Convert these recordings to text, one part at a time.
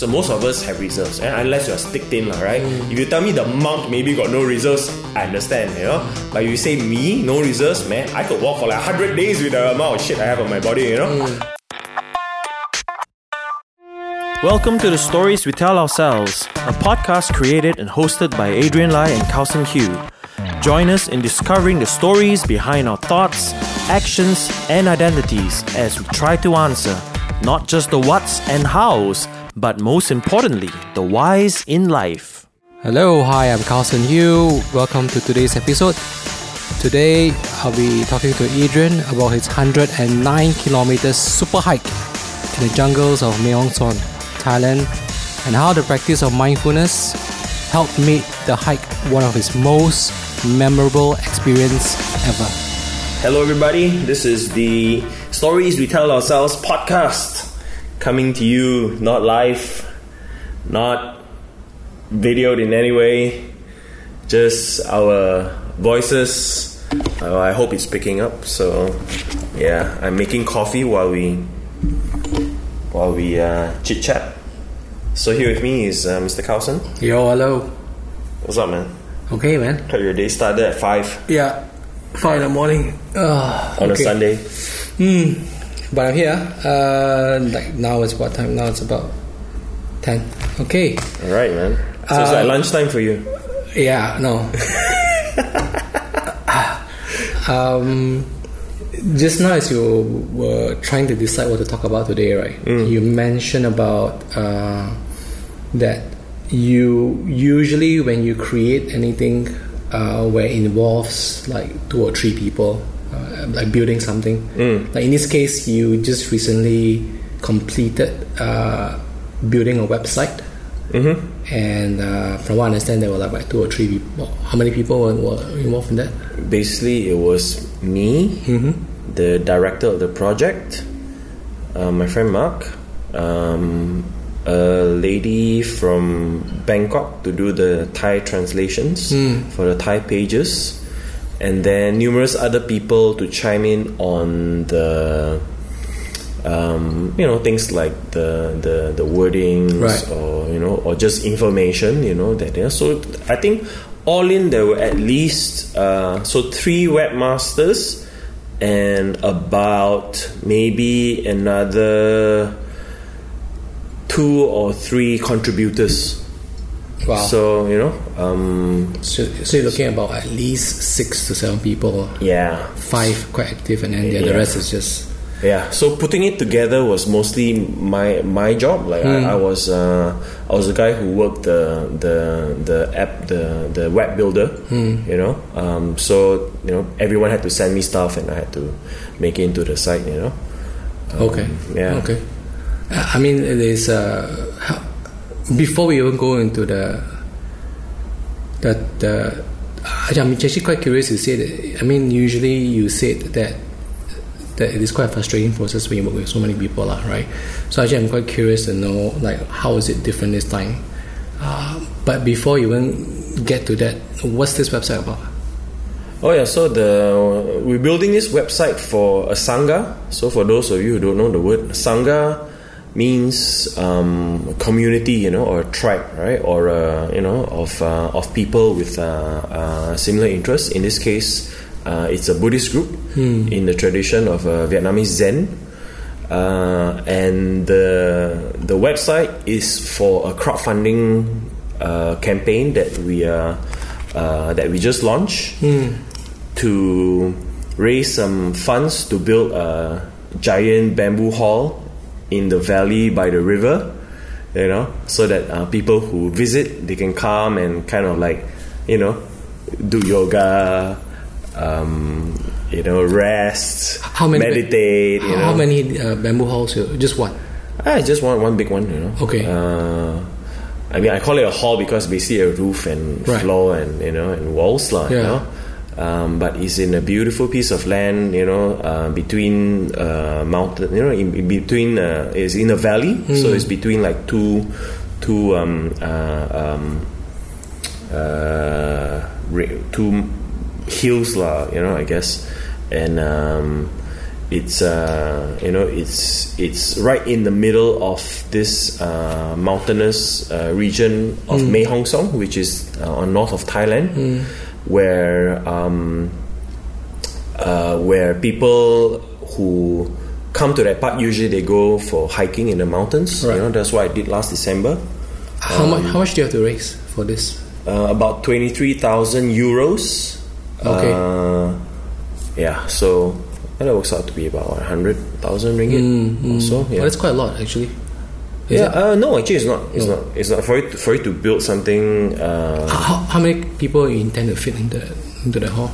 So most of us have reserves, eh? unless you're stick thin, lah, right? If you tell me the monk maybe got no reserves, I understand, you know. But you say me no reserves, man, I could walk for like hundred days with the amount of shit I have on my body, you know. Welcome to the Stories We Tell Ourselves, a podcast created and hosted by Adrian Lai and Carlson Hugh. Join us in discovering the stories behind our thoughts, actions, and identities as we try to answer not just the whats and hows, but most importantly, the whys in life. Hello, hi, I'm Carlson Hugh. Welcome to today's episode. Today, I'll be talking to Adrian about his 109 kilometers super hike in the jungles of Mae Hong Son, Thailand, and how the practice of mindfulness helped make the hike one of his most memorable experience ever. Hello, everybody. This is the Stories We Tell Ourselves podcast coming to you not live, not videoed in any way, just our voices. Uh, I hope it's picking up. So, yeah, I'm making coffee while we while we uh, chit chat. So here with me is uh, Mr. Carlson. Yo, hello. What's up, man? Okay, man. Hope your day started at five Yeah, five in the morning. Uh, on okay. a Sunday. Hmm. But I'm here. Uh, like now it's what time? Now it's about ten. Okay. All right, man. So it's Uh, like lunchtime for you. Yeah. No. um, just now, as you were trying to decide what to talk about today, right? You mentioned about uh, that you usually when you create anything uh, where it involves like two or three people, uh, like building something. Like in this case, you just recently completed uh, building a website. Mm-hmm. And uh, from what I understand, there were like, like two or three people. How many people were, were involved in that? Basically, it was me, the director of the project, uh, my friend Mark, um, a lady from Bangkok to do the Thai translations for the Thai pages, and then numerous other people to chime in on the. Um, you know things like the the the wordings Right. or you know or just information you know that yeah. so I think all in there were at least uh, so three webmasters and about maybe another two or three contributors Wow. so you know um, So, so you're looking about at least six to seven people. yeah Five quite active, and then the, the rest is just Yeah, so putting it together was mostly my my job. Like I, I was uh, I was the guy who worked the the the app the the web builder. You know, um, so you know everyone had to send me stuff, and I had to make it into the site. You know. okay. yeah. Okay. I mean, it is. Uh, before we even go into the the the, I'm actually quite curious to say that. I mean, usually you said that that it is quite a frustrating process when you work with so many people, lah, right? So actually, I'm quite curious to know like how is it different this time. Uh, but before you even get to that, what's this website about? Oh yeah, so the we're building this website for a sangha. So for those of you who don't know the word sangha means um, a community, you know, or a tribe, right? Or uh, you know, of uh, of people with uh, uh, similar interests. In this case, uh, it's a Buddhist group in the tradition of uh, Vietnamese Zen. Uh, and the the website is for a crowdfunding uh, campaign that we uh, uh, that we just launched to raise some funds to build a giant bamboo hall in the valley by the river you know so that uh, people who visit they can come and kind of like you know do yoga um, you know rest How many meditate you know How many uh, bamboo halls? you- Just one. I just want one big one, you know. Okay. Uh, I mean, I call it a hall because basically a roof and Right. floor and you know and walls, lah. You Yeah. know. Um, but it's in a beautiful piece of land, you know, uh, between uh, mountain, you know, in, in between uh, is in a valley, so Hmm. it's between like two, two, um, uh, um, uh, two hills, lah. You know, I guess, and um, it's uh, you know it's it's right in the middle of this uh, mountainous uh, region of Mae Hong Son, which is uh, on north of Thailand, where um, uh, where people who come to that park usually they go for hiking in the mountains. Right. You know that's what I did last December. How much? How much do you have to raise for this? Uh, about twenty three thousand euros. Okay. Uh, yeah, so that works out to be about hundred thousand ringgit or so. Well, Yeah. that's quite a lot, actually. Is yeah. Uh, no, actually, it's not. It's No. not. It's not for it. For it to build something. Uh, How, how many people you intend to fit into into the hall?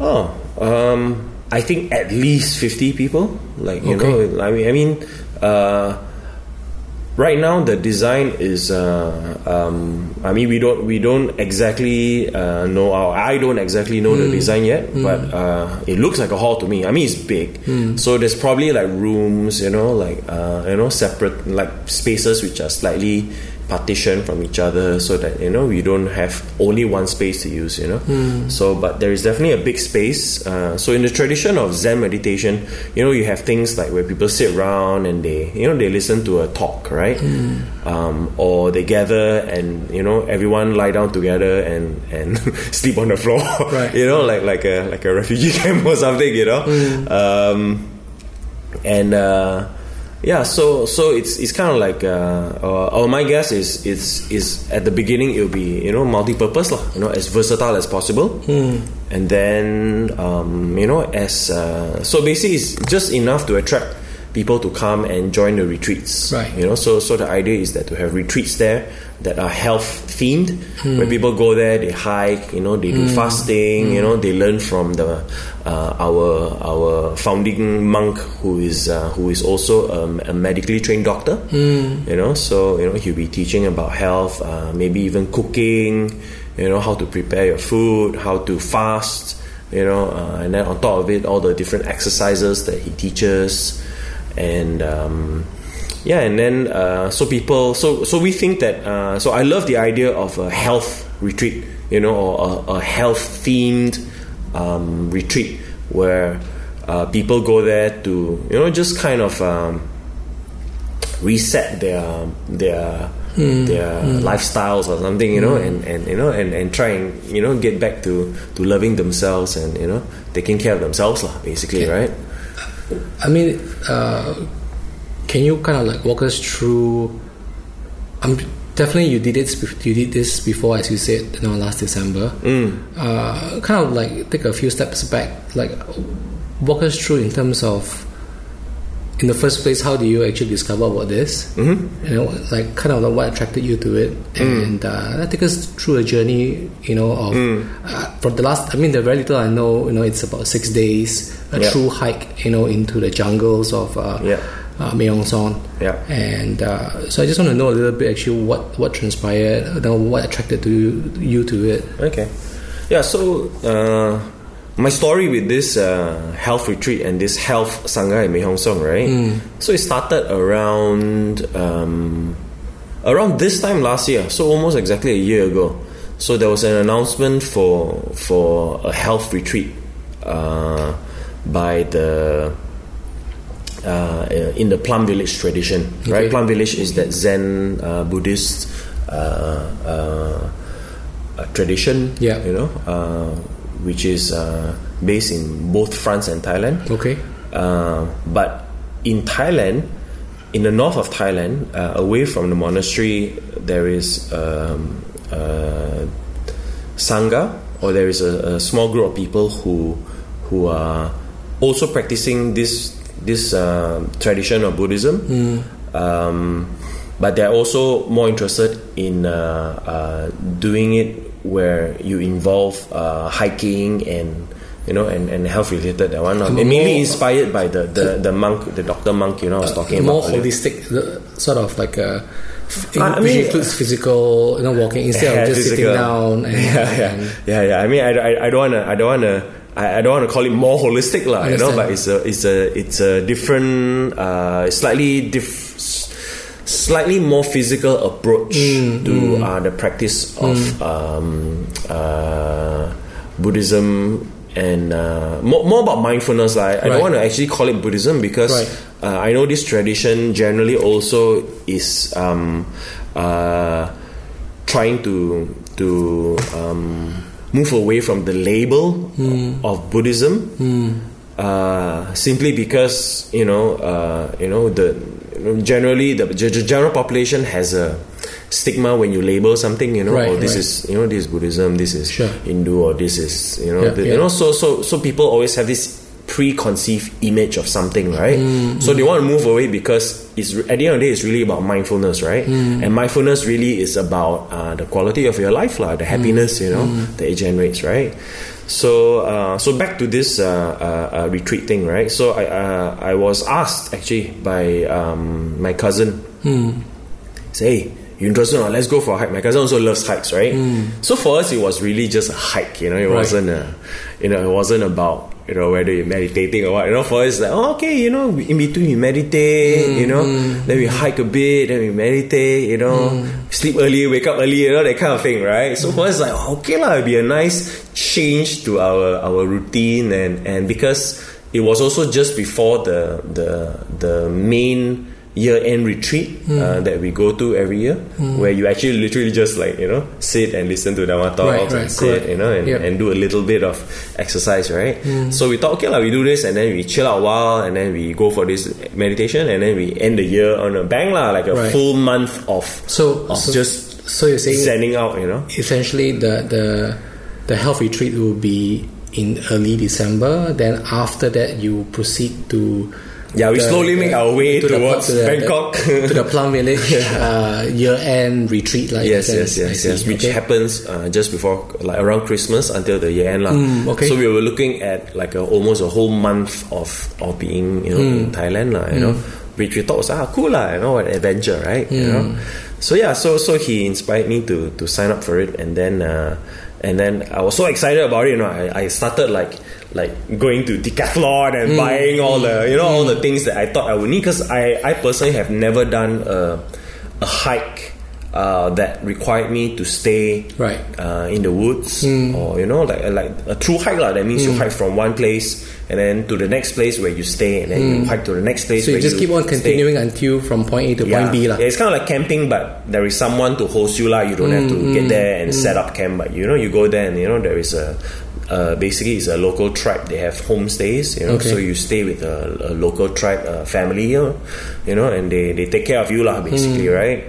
Oh, um, I think at least fifty people. Like you Okay. know, I mean, I mean, uh, right now the design is. Uh, um, I mean, we don't we don't exactly uh, know. Or I don't exactly know the design yet, but uh, it looks like a hall to me. I mean, it's big, so there's probably like rooms, you know, like uh, you know, separate like spaces which are slightly partition from each other so that you know we don't have only one space to use you know. So but there is definitely a big space uh, so in the tradition of zen meditation you know you have things like where people sit around and they you know they listen to a talk right? Um, or they gather and you know everyone lie down together and and sleep on the floor. Right. you know like like a like a refugee camp or something you know? Um, and uh, yeah, so so it's it's kind of like uh, uh, or my guess is is is at the beginning it'll be you know multi-purpose lah, you know as versatile as possible, and then um, you know as uh, so basically it's just enough to attract people to come and join the retreats, Right. You know, so so the idea is that to have retreats there that are health themed, where people go there, they hike, you know, they do fasting, you know, they learn from the uh, our our founding monk who is uh, who is also um, a medically trained doctor, you know, so you know he'll be teaching about health, uh, maybe even cooking, you know, how to prepare your food, how to fast, you know, uh, and then on top of it, all the different exercises that he teaches. And um, yeah, and then uh, so people, so so we think that. Uh, so I love the idea of a health retreat, you know, or a, a health themed um, retreat where uh, people go there to, you know, just kind of um, reset their their their lifestyles or something, you know, and, and you know, and, and try and you know get back to to loving themselves and you know taking care of themselves, lah, basically, right? I mean, uh, can you kind of like walk us through? Um, definitely, you did it. You did this before, as you said, you know, last December. Uh, kind of like take a few steps back, like walk us through in terms of, in the first place, how do you actually discover about this? Mm-hmm. You know, like kind of like what attracted you to it, and uh, take us through a journey. You know, of uh, for the last. I mean, the very little I know, you know, it's about six days, a Yeah. true hike, you know, into the jungles of uh, Yeah. Uh, Myeongson. Yeah. And uh, so I just want to know a little bit actually what what transpired, you know, what attracted to you, to it. Okay. Yeah, so uh, my story with this uh, health retreat and this health sangha in Mae Hong Son, right? So it started around um, around this time last year, so almost exactly a year ago. So there was an announcement for for a health retreat uh, by the uh, in the Plum Village tradition, right? Plum Village is that Zen uh, Buddhist uh, uh, tradition, Yeah. you know, uh, which is uh, based in both France and Thailand. Okay. Uh, but in Thailand, in the north of Thailand, uh, away from the monastery, there is um, uh, sangha, or there is a, a small group of people who who are also practicing this this uh, tradition of Buddhism. Um, but they're also more interested in uh, uh, doing it where you involve uh, hiking and you know and, and health related that one. And maybe more- inspired by the, the, the monk, the doctor monk, you know, I was talking more about. earlier. holistic, the, sort of like a. I which mean- includes physical, you know, walking instead Yeah, of just physical. sitting down. And, yeah, yeah, and- yeah, yeah. I mean, I, I, I don't wanna, I don't wanna, I, I don't wanna call it more holistic, lah. You know, but it's a, it's a, it's a different, uh, slightly diff, slightly more physical approach Mm, to Uh, the practice of um, uh, Buddhism and uh, more, more about mindfulness. Like, I don't want to actually call it Buddhism because Right. uh, I know this tradition generally also is um, uh, trying to to um, move away from the label of Buddhism. Uh, simply because you know, uh, you know the generally the general population has a stigma when you label something. You know, Right, oh, this right. is you know this is Buddhism, this is Sure. Hindu, or this is you know Yeah, the, yeah. you know so so so people always have this preconceived image of something, right? Mm, So they want to move away because it's at the end of the day, it's really about mindfulness, right? Mm. And mindfulness really is about uh, the quality of your life, lah, the happiness, you know, Mm. that it generates, right? So, uh, so back to this uh, uh, uh, retreat thing, right? So I uh, I was asked actually by um, my cousin, say, hey, you interested? Let's go for a hike. My cousin also loves hikes, right? So for us, it was really just a hike, you know. It Right. wasn't a, you know, it wasn't about you know whether you're meditating or what. You know, for us, like oh, okay, you know, in between we meditate, you know, mm-hmm. then we hike a bit, then we meditate, you know, mm. sleep early, wake up early, you know, that kind of thing, right? So for us, like okay lah, it'd be a nice change to our our routine, and and because it was also just before the the the main year end retreat Hmm. uh, that we go to every year, where you actually literally just like you know sit and listen to Dharma talks Right, and right, sit, correct. you know, and, Yep. and do a little bit of exercise, right? Hmm. So we thought, okay, like we do this, and then we chill out a while, and then we go for this meditation, and then we end the year on a bang, lah, like a Right. full month of So, of so just so you're saying sending out, you know. essentially the the the health retreat will be in early December. Then after that, you proceed to Yeah, we slowly make our way to the- towards to the- Bangkok. to the Plum Village uh, year end retreat. Like Yes, that. yes, yes, yes. Which Okay. happens uh, just before, like around Christmas until the year end, lah. Mm, okay. So we were looking at like a, almost a whole month of of being, you know, Mm. in Thailand, lah. You know, which we thought was ah cool, lah. You know, an adventure, right? You know. Mm. So yeah, so so he inspired me to to sign up for it, and then uh, and then I was so excited about it. You know, I, I started like like going to Decathlon Mm. and buying all the you know all the things that I thought I would need because I I personally have never done a a hike uh, that required me to stay Right. uh, in the woods Hmm. or you know like like a true hike lah. That means you hike from one place and then to the next place where you stay and then you hike to the next place. Hmm. So you just keep on stay. continuing until from point A to Yeah. point B, lah. Yeah, it's kind of like camping, but there is someone to host you, lah. You don't have to Mm, get there and set up camp, but you know, you go there and you know there is a. Uh, basically, it's a local tribe. They have homestays, you know. Okay. So you stay with a, a local tribe uh, family, you know, you know, and they, they take care of you, lah. Basically, Mm. right?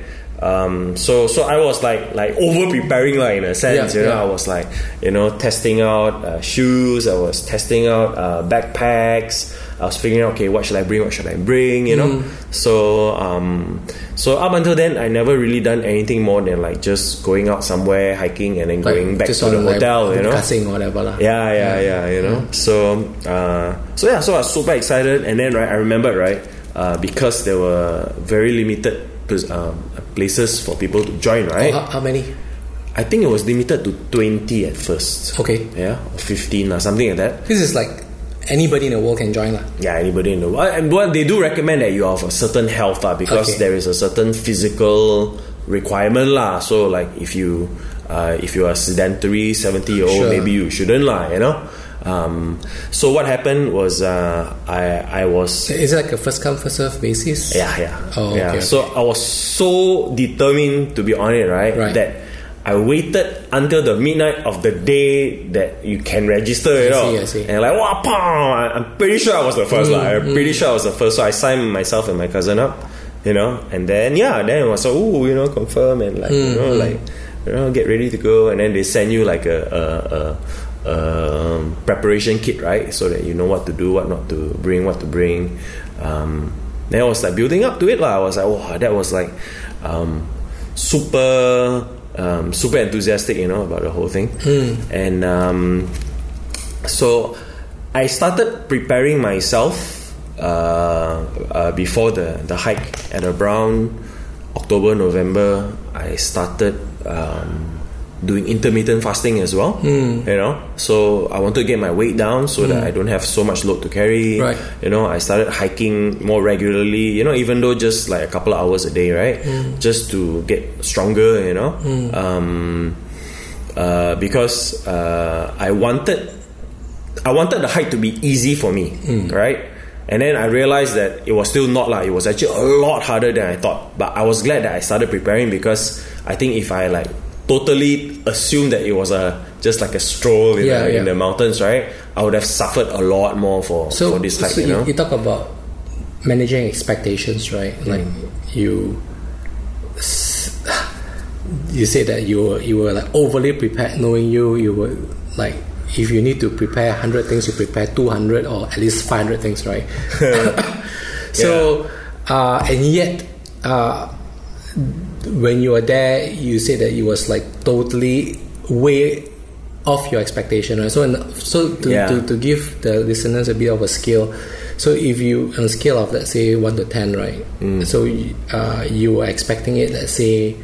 Um, so so I was like like over preparing, like in a sense, Yeah, you know. yeah. I was like you know testing out uh, shoes. I was testing out uh, backpacks. I was figuring out okay, what should I bring? What should I bring? You know. Mm. So um, so up until then, I never really done anything more than like just going out somewhere, hiking, and then going back to the like, hotel. You know. or whatever, lah. Yeah, yeah, yeah. You know. So, uh, so yeah. So I was super excited, and then right, I remembered right uh, because there were very limited um, places for people to join. Right. How, how many? I think it was limited to twenty at first. Okay. Yeah, or fifteen or something like that. This is like anybody in the world can join, lah. Yeah, anybody in the world. And what they do recommend that you have a certain health lah, because Okay. there is a certain physical requirement lah. So like if you uh, if you are sedentary, seventy year old, Sure. maybe you shouldn't lie You know. Um, so what happened was uh, I I was Is it like a first come first serve basis? yeah yeah Oh, yeah. okay, So I was so determined to be on it, right? Right. That I waited until the midnight of the day that you can register. You I know, see, I see. and like wow, pow, I'm pretty sure I was the first. Mm, I'm pretty sure I was the first. So I signed myself and my cousin up. You know, and then yeah, then it was so oh, you know, confirm and like you Mm, know, like you know, get ready to go, and then they send you like a. a, a um, preparation kit, right? So that you know what to do, what not to bring, what to bring. Um, then I was like building up to it, lah. I was like, wow, that was like um, super, um, super enthusiastic, you know, about the whole thing. And um, so I started preparing myself uh, uh, before the, the hike at around October, November. I started um, doing intermittent fasting as well. You know, so I want to get my weight down so that I don't have so much load to carry. Right. You know, I started hiking more regularly. You know, even though just like a couple of hours a day, right? Just to get stronger. You know, um, uh, because uh, I wanted I wanted the hike to be easy for me, right? And then I realized that it was still not like it was actually a lot harder than I thought. But I was glad that I started preparing because I think if I like totally assumed that it was a just like a stroll in, Yeah, the, yeah. in the mountains, right? I would have suffered a lot more for, So, for this hike, so you know. you talk about managing expectations, right? Mm. Like you, you say that you were you were like overly prepared, knowing you you were like if you need to prepare hundred things, you prepare two hundred or at least five hundred things, right? so, uh, and yet, uh, when you were there, you said that it was like totally way off your expectation, right? So, in, so to, Yeah. to, to give the listeners a bit of a scale, so if you on a scale of let's say one to ten, right? Mm. So uh, you were expecting it, let's say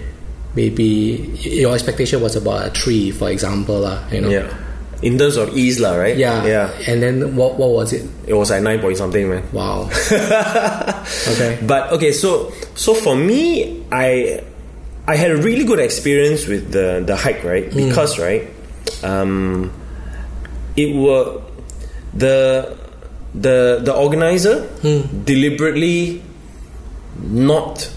maybe your expectation was about a three, for example, lah. You know. yeah. In terms of ease, lah, right? Yeah. Yeah. And then what what was it? It was like nine point something, man. Wow. okay. But okay, so so for me, I I had a really good experience with the the hike, right? Hmm. Because right, um, it were the the the organizer hmm. deliberately not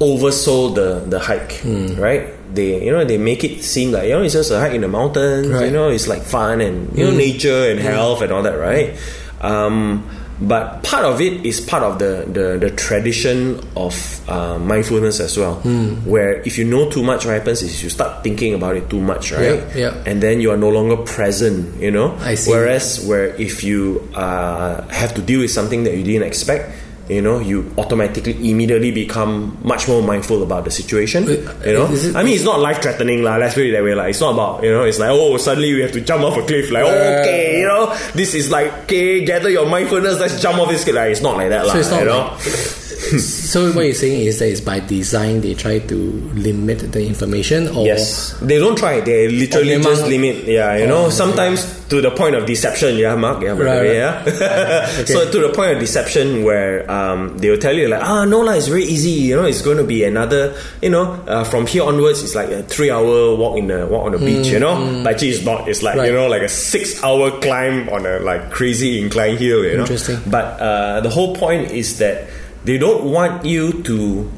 oversold the the hike, hmm. right? They you know they make it seem like you know it's just a hike in the mountains, Right. you know it's like fun and you know nature and health and all that, right? Um, but part of it is part of the the, the tradition of uh, mindfulness as well, where if you know too much, what happens is you start thinking about it too much, right? Yeah, yeah. And then you are no longer present, you know. I see. Whereas where if you uh, have to deal with something that you didn't expect, you know, you automatically immediately become much more mindful about the situation. You know, I mean, it's not life threatening, lah. Let's put it that way, like it's not about you know, it's like oh, suddenly we have to jump off a cliff, like oh, okay, you know, this is like okay, gather your mindfulness, let's jump off this cliff. Like it's not like that, lah. So it's not you know. like- so what you're saying is that it's by design they try to limit the information or Yes, they don't try. They literally just limit. Yeah, you know, Oh, sometimes to the point of deception. Yeah, Mark. Yeah, Right, right. yeah. Okay. So to the point of deception where um, they will tell you like, ah, no lah, it's very easy. You know, it's going to be another. You know, uh, from here onwards, it's like a three-hour walk in the walk on the beach. You know, but actually it's not. It's like Mm, Right. you know, like a six-hour climb on a like crazy incline hill. You know, Interesting. But uh, the whole point is that they don't want you to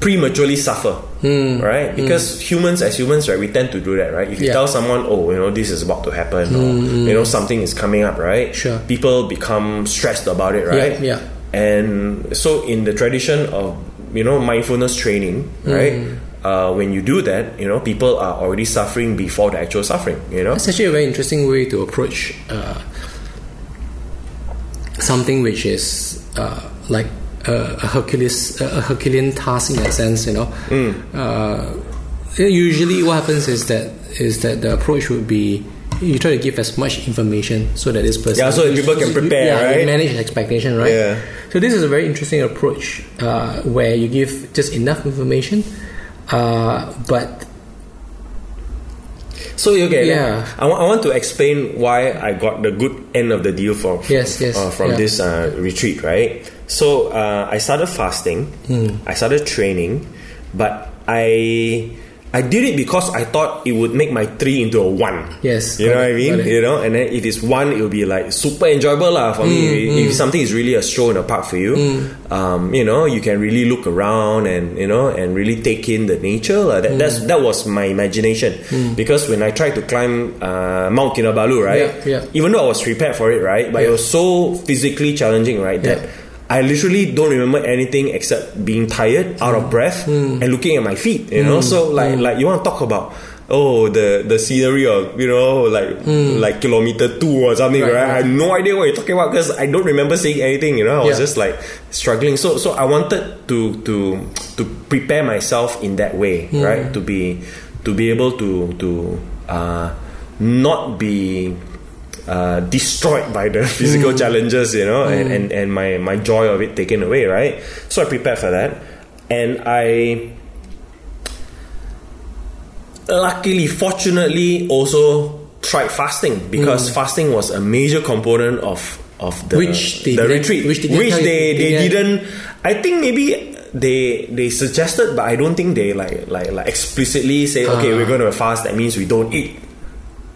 prematurely suffer, Hmm. right? Because humans, as humans, right, we tend to do that, right? If you Yeah. tell someone, oh, you know, this is about to happen, or you know, something is coming up, right? Hmm, Sure. People become stressed about it, right? yeah. And so, in the tradition of you know mindfulness training, right? Hmm. Uh, when you do that, you know, people are already suffering before the actual suffering. You know, It's actually a very interesting way to approach uh, something which is uh, like a, a Hercules, a Herculean task in that sense. You know, Mm. uh, usually what happens is that is that the approach would be you try to give as much information so that this person Yeah, so that people can prepare, yeah, right? manage expectation, right? Yeah. So this is a very interesting approach uh, where you give just enough information, uh, but So okay, Yeah. I, wa- I want to explain why I got the good end of the deal from Yes, yes, uh, from yeah. this uh, retreat, right? So uh, I started fasting, Hmm. I started training, but I I did it because I thought it would make my three into a one. Yes, you know what I mean. You know, and then if it's one, it will be like super enjoyable lah for me. Hmm, If something is really a stroll in a park for you, um, you know, you can really look around and you know and really take in the nature. lah. That that's Hmm. that was my imagination because when I tried to climb uh, Mount Kinabalu, right? Yeah, yeah. Even though I was prepared for it, right? But it was so physically challenging, right? That Yeah. I literally don't remember anything except being tired, out of breath, Hmm. and looking at my feet. You know, so like like you want to talk about. Oh, the the scenery of you know like like kilometer two or something, Hmm. Right, right? right. I have no idea what you're talking about because I don't remember seeing anything. You know, I was Yeah. just like struggling. So so I wanted to to to prepare myself in that way, Hmm. right? To be to be able to to uh, not be uh, destroyed by the physical challenges, you know, and, and, and my, my joy of it taken away, right? So I prepared for that. And I luckily, fortunately, also tried fasting because fasting was a major component of of the, Which they the retreat, which they didn't you- they, they didn't- didn't. I think maybe they they suggested, but I don't think they like like like explicitly say, okay, Ah. we're going to fast. That means we don't eat.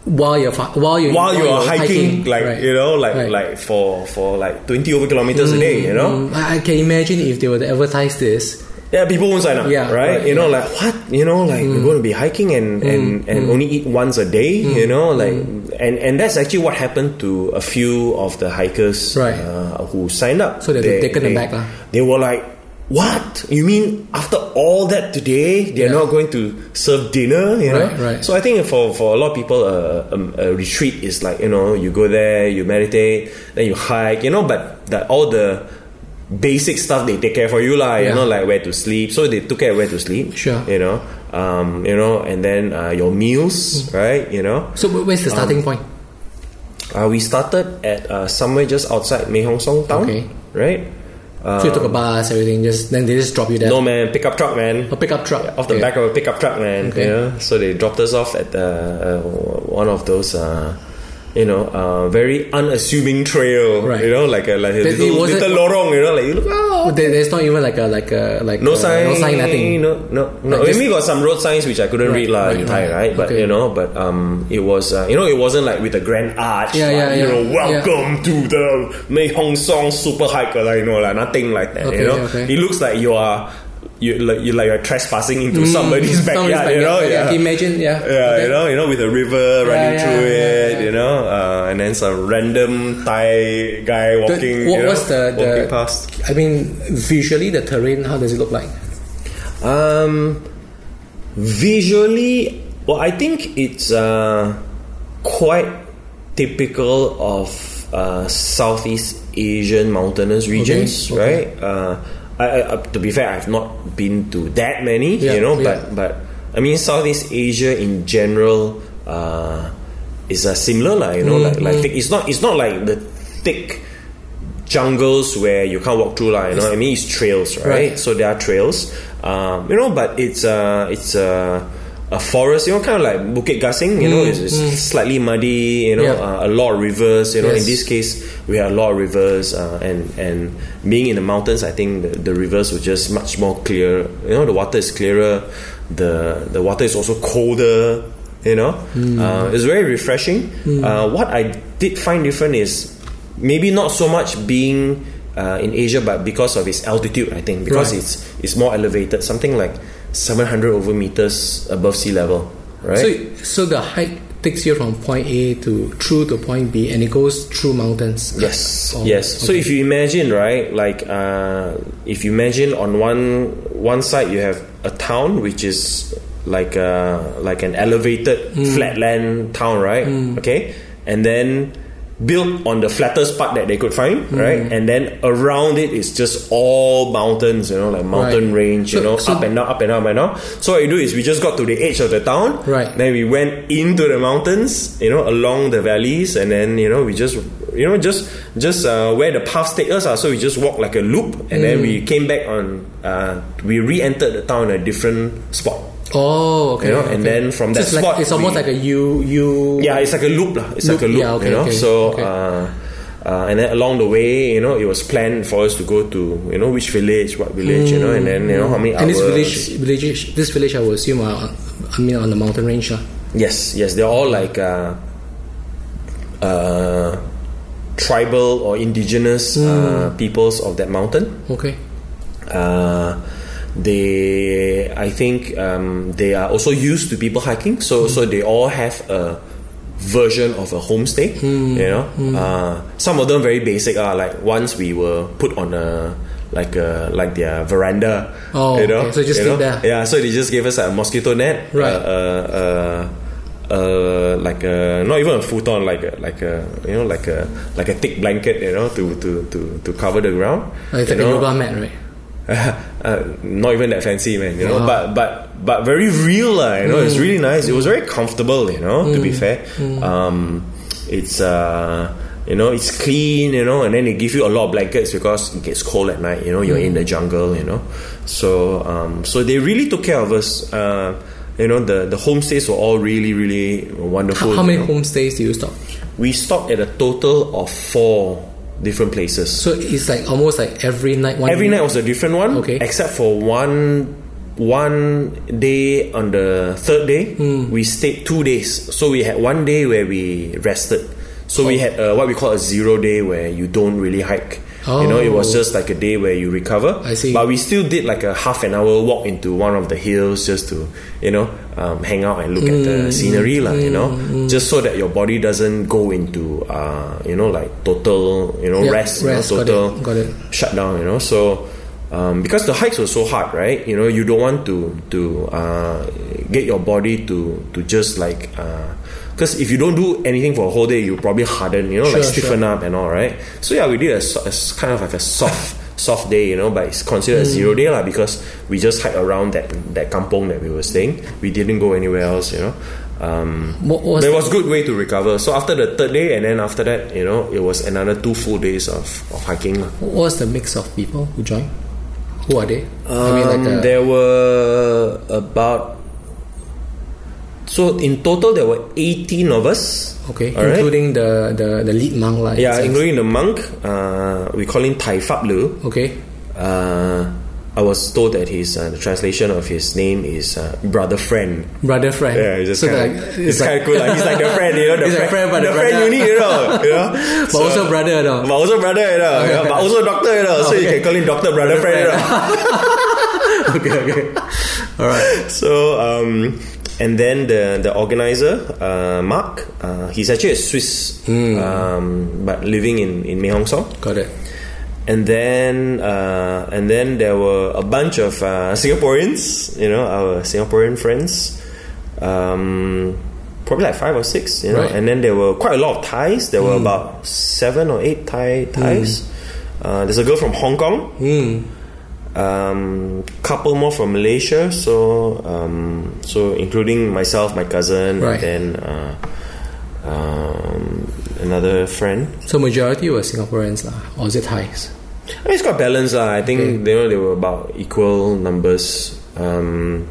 While you're while you're, while you are hiking, like right. you know, like Right. like for for like twenty over kilometers a day, you know. Mm, I can imagine if they were to advertise this. Yeah, people won't sign up. Yeah, right. right, you know, yeah. like what? You know, like mm. we're going to be hiking and mm, and and mm. only eat once a day. You know, like and and that's actually what happened to a few of the hikers Right. uh, who signed up. So they're taken they, aback lah. They were like. What you mean? After all that today, they're Yeah. not going to serve dinner, you know? Right, right. So I think for, for a lot of people, uh, um, a retreat is like you know you go there, you meditate, then you hike, you know. But that all the basic stuff they take care for you lah. You know, like where to sleep. So they took care of where to sleep. Sure. You know, um, you know, and then uh, your meals, right? You know, So where's the Um, starting point? uh, we started at uh, somewhere just outside Mae Hong Son town, Okay. right? So you took a bus, everything. Just then they just drop you there. no man, pickup truck, man. A pickup truck off the Okay. back of a pickup truck, man. Okay. Know, so they dropped us off at uh, uh, one of those, uh, you know, uh, very unassuming trail. Right. You know, like a like a little, lorong. You know, like you look, oh, there, there's not even like a like a like no uh, sign, no sign, nothing. No, no, no. Like Maybe got some road signs which I couldn't Right, read lah right, in Thai, right. right? But Okay. you know, but um, it was uh, you know, it wasn't like with a grand arch. Yeah, like, yeah, You yeah. know, welcome to the Mae Hong Son super hiker, like, you know, like nothing like that. Okay, you know, okay. it looks like you are. You like you like you're trespassing into Mm, somebody's somebody's backyard, you know? Yeah. You imagine? Yeah. Yeah, Okay. you know, you know, with a river running yeah, through yeah, it, yeah. you know, uh, and then some random Thai guy The- walking, what you know, was the, walking the past. I mean, visually the terrain. How does it look like? Um, visually, well, I think it's uh, quite typical of uh, Southeast Asian mountainous regions, okay. right? Uh, I, I, uh, to be fair, I've not been to that many, Yeah, you know, yeah. but but I mean, Southeast Asia in general uh, is uh, similar, lah. You know, like like thick, it's not it's not like the thick jungles where you can't walk through, lah. You know, I mean, it's trails, right? Right. So there are trails, um, you know, but it's uh, it's uh, a forest, you know, kind of like Bukit Gasing, you know, it's, it's slightly muddy, you know, Yeah. uh, a lot of rivers, you know. Yes. In this case, we had a lot of rivers, uh, and and being in the mountains, I think the, the rivers were just much more clear. You know, the water is clearer, the the water is also colder. You know, uh, it's very refreshing. Uh, what I did find different is maybe not so much being uh, in Asia, but because of its altitude, I think because Right. it's it's more elevated, something like 700 over meters above sea level, right? So, so the hike takes you from point A to through to point B, and it goes through mountains. Yes, Oh, yes. So if you imagine, right, like uh, if you imagine on one one side you have a town which is like uh, like an elevated Hmm. flatland town, right? Okay, and then built on the flattest part that they could find, Hmm. right? And then around it is just all mountains, you know, like mountain Right. range, you So- know, so- up and down, up and down, up and down. So what we do is we just got to the edge of the town, Right. Then we went into the mountains, you know, along the valleys, and then you know we just, you know, just just uh, where the paths take us. Uh, so we just walked like a loop, and then Mm. we came back on. Uh, we re-entered the town a different spot. Oh, okay. You know, and then from So that it's like, spot, it's almost we- like a U U. Yeah, it's like a loop, lah. It's like a Loop, loop, yeah, okay, you know. okay, so, okay. uh, uh, and then along the way, you know, it was planned for us to go to, you know, which village, what village, you know, and then you know how many And this village, village, this village, I would assume, are, I mean, on the mountain range, lah. Yes, yes, they're all like uh, uh, tribal or indigenous uh, peoples of that mountain. Okay. Uh, they, I think, um, they are also used to people hiking, so so they all have a version of a homestay. You know, uh, some of them very basic. Uh, like once we were put on a like a like their veranda. Oh, you know, okay, so just you know? there. Yeah, so they just gave us a mosquito net. Right. Uh, uh, uh, uh, like a not even a futon, like a like a you know like a like a thick blanket, you know, to to to, to cover the ground. Oh, it's you like a yoga mat, right? uh, not even that fancy, man. You know, Wow. but but but very real, lah. You know, it's really nice. It was very comfortable. You know, to be fair, um, it's uh, you know, it's clean. You know, and then they give you a lot of blankets because it gets cold at night. You know, you're in the jungle. You know, so um, so they really took care of us. Uh, you know, the the homestays were all really really wonderful. How, how many know. homestays do you stop? We stopped at a total of four different places. So it's like almost like every night one. Every night was a different one, Okay. except for one one day on the third day, we stayed two days. So we had one day where we rested. So we had uh, what we call a zero day where you don't really hike. You know, it was Oh. just like a day where you recover. I see. But we still did like a half an hour walk into one of the hills just to, you know, um, hang out and look at Mm, the scenery, lah. You know, just so that your body doesn't go into, uh, you know, like total, you know, Yeah, rest, you know, rest, got it, total got it. shutdown. You know, so um, because the hikes were so hard, right? You know, you don't want to to uh, get your body to to just like. Because if you don't do anything for a whole day, you probably harden, you know, like Sure, stiffen up and all, right? So yeah, we did a, a kind of like a soft, soft day, you know, but it's considered a zero day lah because we just hiked around that that kampong that we were staying. We didn't go anywhere else, you know. Um, What was it was good way to recover. So after the third day, and then after that, you know, it was another two full days of, of hiking. What was the mix of people who joined? Who are they? I mean, Um, like uh, there were about so in total there were 18 of us okay, all right? including the, the the lead monk, like yeah including the monk uh, we call him Tai Fap Lu Okay, uh, I was told that his uh, the translation of his name is uh, brother friend brother friend. yeah, it's just so kind like, of it's kind of cool. Like, he's like the friend, you know, the He's friend, like friend, but the the friend brother. you need, you know, you know. but also brother, no? but also brother, you know, yeah, but also doctor, you know. So you can call him doctor, brother, friend, you know. okay, okay. All right. So, um, and then the the organizer, uh, Mark, uh, he's actually a Swiss, um, but living in in Hong Son. Got it. And then, uh, and then there were a bunch of uh, Singaporeans, you know, our Singaporean friends, um, probably like five or six, you know. Right. And then there were quite a lot of Thais. There were about seven or eight Thai Thais. Uh, there's a girl from Hong Kong. Um, couple more from Malaysia. So, um, so including myself, my cousin, Right. and then uh, um, another friend. So majority were Singaporeans, lah, or is it Thais? I mean, It's quite balanced. lah. I think Okay. you know they were about equal numbers. Um,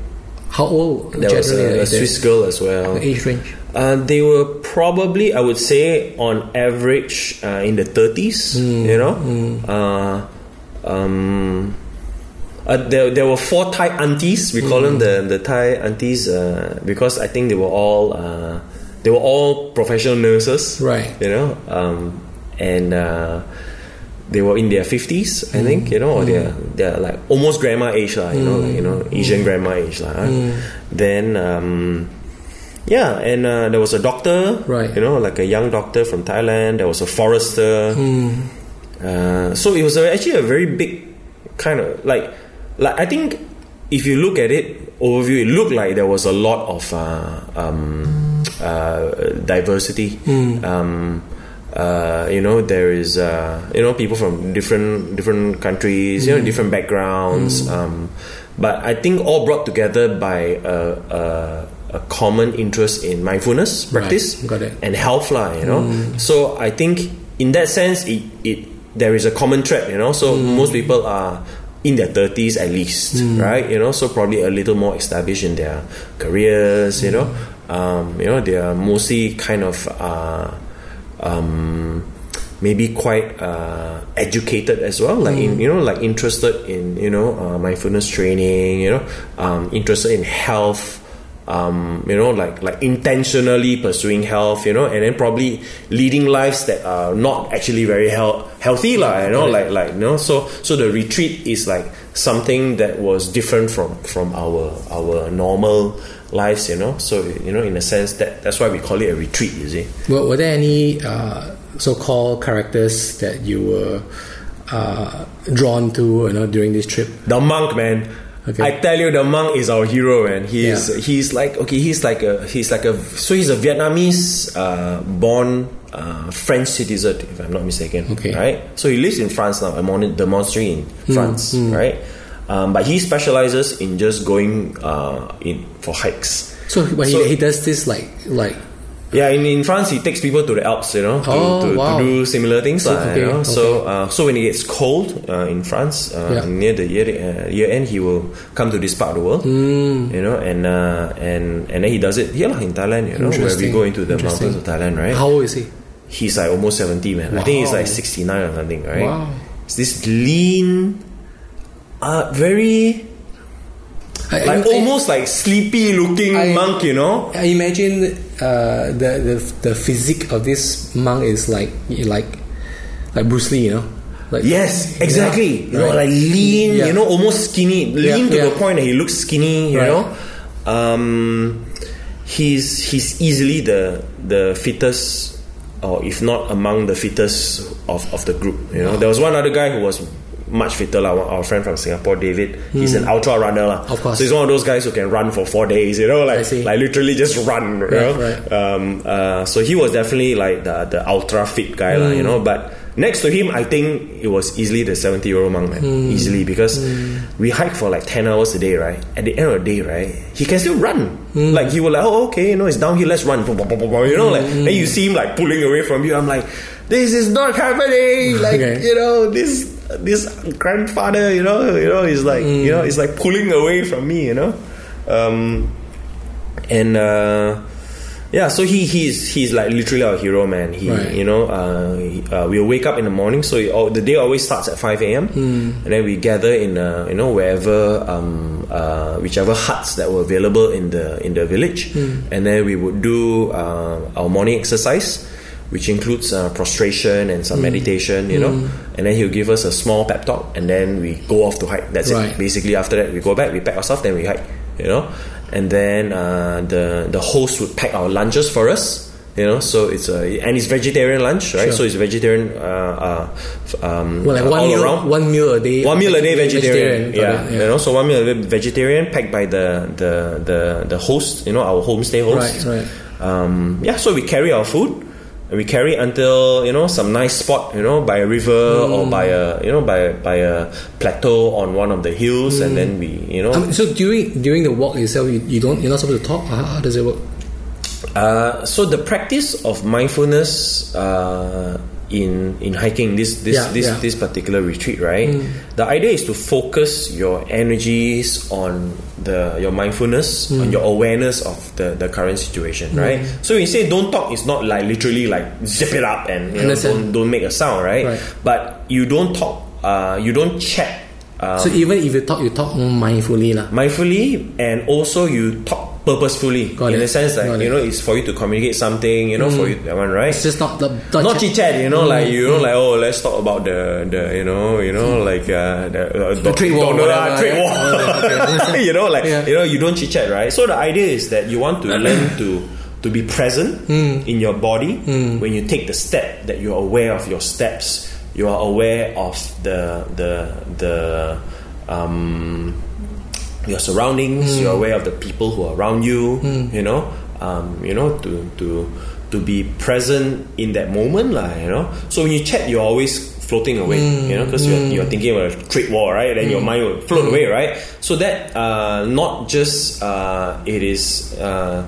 How old there was a, a Swiss girl as well. the age range? Uh, they were probably, I would say, on average, uh, in the thirties. Hmm. You know, uh, um, uh, there, there were four Thai aunties. We call them Hmm. the the Thai aunties uh, because I think they were all uh, they were all professional nurses. Right. You know, um, and. Uh, they were in their fifties, I think, you know, or they're they're like almost grandma age, lah, you know, like, you know, Asian grandma age, lah. huh? Then, um, yeah, and uh, there was a doctor, Right. You know, like a young doctor from Thailand. There was a forester. Uh, so it was a, actually a very big kind of like, like I think if you look at it overview, it looked like there was a lot of uh, um, uh, diversity. Um, uh, you know, there is uh, you know people from different different countries, you know, different backgrounds. Um, but I think all brought together by a, a, a common interest in mindfulness practice got it. and health, lah. You know, so I think in that sense, it, it there is a common thread. You know, so most people are in their thirties at least, right? You know, so probably a little more established in their careers. You know, um, you know, they are mostly kind of. Uh, um, maybe quite uh, educated as well like in you know like interested in you know uh, mindfulness training you know um, interested in health um, you know like like intentionally pursuing health you know and then probably leading lives that are not actually very health, healthy lah, you know like like you know so so the retreat is like something that was different from from our our normal lives you know so you know in a sense that that's why we call it a retreat you see Well, were there any uh, so-called characters that you were uh, drawn to, you know, during this trip? The monk, man. Okay. I tell you, the monk is our hero, man. He's Yeah. he's like okay, he's like a he's like a so he's a Vietnamese uh, born uh, French citizen, if I'm not mistaken. Okay. right. So he lives in France now, I'm mon- the monastery in Hmm, France, right. Um, but he specializes in just going uh, in for hikes. So when So- he, he does this, like like Yeah, in, in France, he takes people to the Alps, you know, to, Oh, to, wow. to do similar things. So- lah, okay, you know? okay. So, uh, so when it gets cold uh, in France, uh, Yeah. near the year uh, year end, he will come to this part of the world, Hmm. you know, and uh, and and then he does it here in Thailand, you know, where we go into the mountains of Thailand, right? how old is he? he's like almost seventy, man. I think he's like sixty nine or something, right? Wow. It's this lean, uh, very. I- like I- almost like sleepy looking I- monk, you know. I imagine uh, the, the the physique of this monk is like like like Bruce Lee, you know. Like Yes, exactly. You know, Right. like lean, Yeah. you know, almost skinny. Lean Yeah, to the point that he looks skinny, you Right. know. Um, he's he's easily the the fittest, or if not among the fittest of, of the group. You know, there was one other guy who was much fitter, like our friend from Singapore, David. He's an ultra runner. Hmm. Of course. So he's one of those guys who can run for four days. You know, like like literally just run. Right, right. Um, uh, so he was definitely like the the ultra fit guy, lah. Hmm. You know, but. Next to him, I think it was easily the 70 year old monk, man. Hmm. Easily, because we hike for like 10 hours a day, right? At the end of the day, right? He can still run. Hmm. Like, he will, like, oh, okay, you know, it's downhill, let's run. You know, like, Hmm. and you see him like pulling away from you. I'm like, this is not happening. Like, Okay. you know, this this grandfather, you know, you know, is like, you know, it's like pulling away from me, you know. Um, and uh, yeah, so he he's he's like literally our hero, man. He Right. you know uh, he- uh, we'll wake up in the morning, so he, oh, the day always starts at five a.m. and then we gather in uh, you know wherever um, uh, whichever huts that were available in the in the village, and then we would do uh, our morning exercise. Which includes uh, prostration and some meditation, you know, and then he'll give us a small pep talk, and then we go off to hike. That's Right. it. Basically, after that, we go back, we pack our stuff, then we hike, you know, and then uh, the the host would pack our lunches for us, you know. So it's a and it's vegetarian lunch, right? Sure. So it's vegetarian. Uh, uh, um, well, like uh, one meal, around. one meal a day. One meal a day got vegetarian, yeah. it, You know, so one meal a day vegetarian packed by the the the, the host, you know, our homestay host. Right, right. Um, yeah, so we carry our food. And we carry until you know some nice spot, you know, by a river or Mm. by a you know by by a plateau on one of the hills, and then we you know I mean, so during during the walk itself, you, you don't you're not supposed to talk. How, how does it work? Uh, so the practice of mindfulness uh, in in hiking this this Yeah, this, yeah. this particular retreat, right? The idea is to focus your energies on the your mindfulness, on your awareness of the, the current situation, right? So when you say don't talk, it's not like literally like zip it up and you know, don't don't make a sound, right? Right. But you don't talk, uh, you don't chat. Um, so even if you talk, you talk mindfully, lah. mindfully and also you talk purposefully Got in it. the sense that Got you know it's for you to communicate something you know for you that one right? It's just not the not chit chat you know like you Mm. know like oh let's talk about the the you know you know like uh, the, uh, The trade war, whatever, trade war. Okay. you know like Yeah. you know you don't chit chat right? So the idea is that you want to learn to to be present Mm. in your body when you take the step that you're aware of your steps you are aware of the the the um, your surroundings. You're aware of the people who are around you. You know, um, you know to to to be present in that moment, lah. You know, so when you chat, you're always floating away. You know, because you're, you're thinking about a trade war, right? And your mind will float away, right? So that uh, not just uh, it is uh,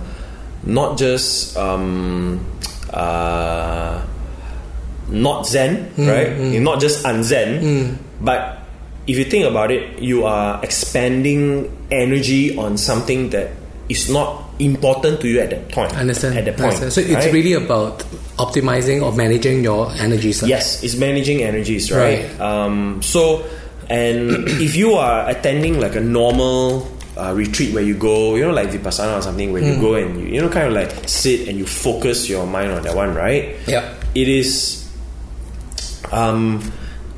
not just um, uh, not zen, right? Not just unzen, but if you think about it, you are expanding energy on something that is not important to you at that point. Understand. At that point, Understand. So it's right? really about optimizing or managing your energy. sir. Yes, it's managing energies, right? Um, so, and if you are attending like a normal uh, retreat where you go, you know, like vipassana or something, where you Hmm. go and you, you know, kind of like sit and you focus your mind on that one, right? Yeah. It is. Um,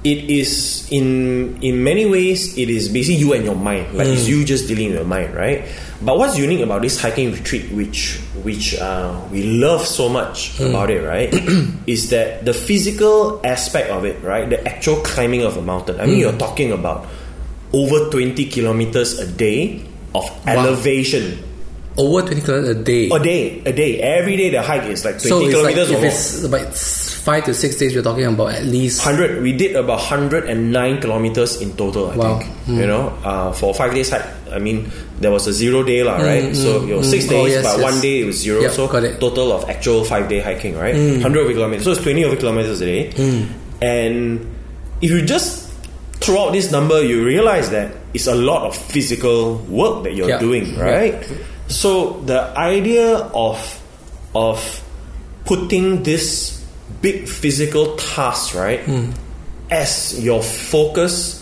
it is in in many ways it is basically you and your mind like Hmm. it's you just dealing with your mind right but what's unique about this hiking retreat which which uh, we love so much Hmm. about it right is that the physical aspect of it right the actual climbing of a mountain i mean Hmm. you're talking about over 20 kilometers a day of elevation Over 20 kilometers a day. a day a day every day the hike is like 20 so like kilometers if or more. it's about five to six days, we're talking about at least 100 we did about 109 kilometers in total i Wow. think you know uh, for five days hike i mean there was a zero day lah, right so you know, six mm. days Oh, yes, but yes. one day it was zero Yep, so. Mm. total of actual five day hiking right 100 over kilometers so it's 20 over kilometers a day and if you just throw out this number you realize that it's a lot of physical work that you're Yeah. doing right so the idea of of putting this big physical task right Hmm. as your focus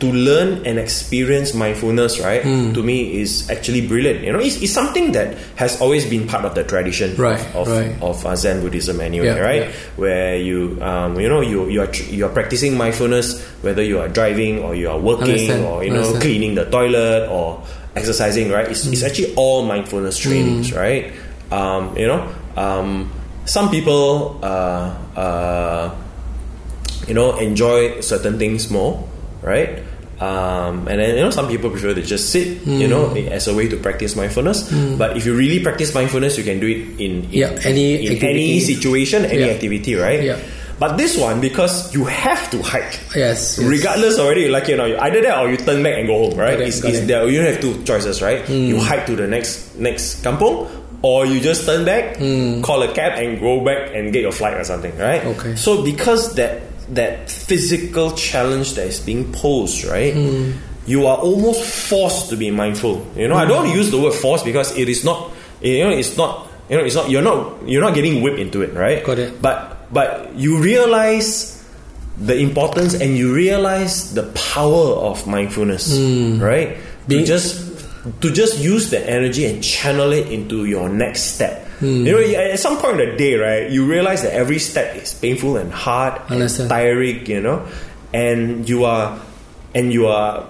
to learn and experience mindfulness, right, Hmm. to me is actually brilliant. You know, it's, it's something that has always been part of the tradition Right, of, right. of uh, Zen Buddhism anyway, Yeah, right? yeah. Where you, um, you know, you you are tr- you are practicing mindfulness whether you are driving or you are working Understand, or you know understand. cleaning the toilet or exercising, right? It's, Mm. it's actually all mindfulness trainings, right? Um, you know, um, some people, uh, uh, you know, enjoy certain things more, right? Um, and then you know some people prefer to just sit, you know, Mm. as a way to practice mindfulness. But if you really practice mindfulness, you can do it in, in Yeah, any in activity. any situation, any Yeah. activity, right? Yeah. But this one, because you have to hike, Yes. yes. regardless already, like you know, either that or you turn back and go home, right? It, It's, it's it. there. You don't have two choices, right? You hike to the next next kampong, or you just turn back, hmm. call a cab, and go back and get your flight or something, right? Okay. So because that that physical challenge that is being posed, right? Hmm. You are almost forced to be mindful. You know, I don't hmm. use the word force because it is not. You know, it's not. You know, it's not. You're not. You're not getting whipped into it, right? Got it. But but you realize the importance and you realize the power of mindfulness, right? Being- just to just use the energy and channel it into your next step. Hmm. You know, at some point in the day, right, you realize that every step is painful and hard and tiring, you know, and you are and you are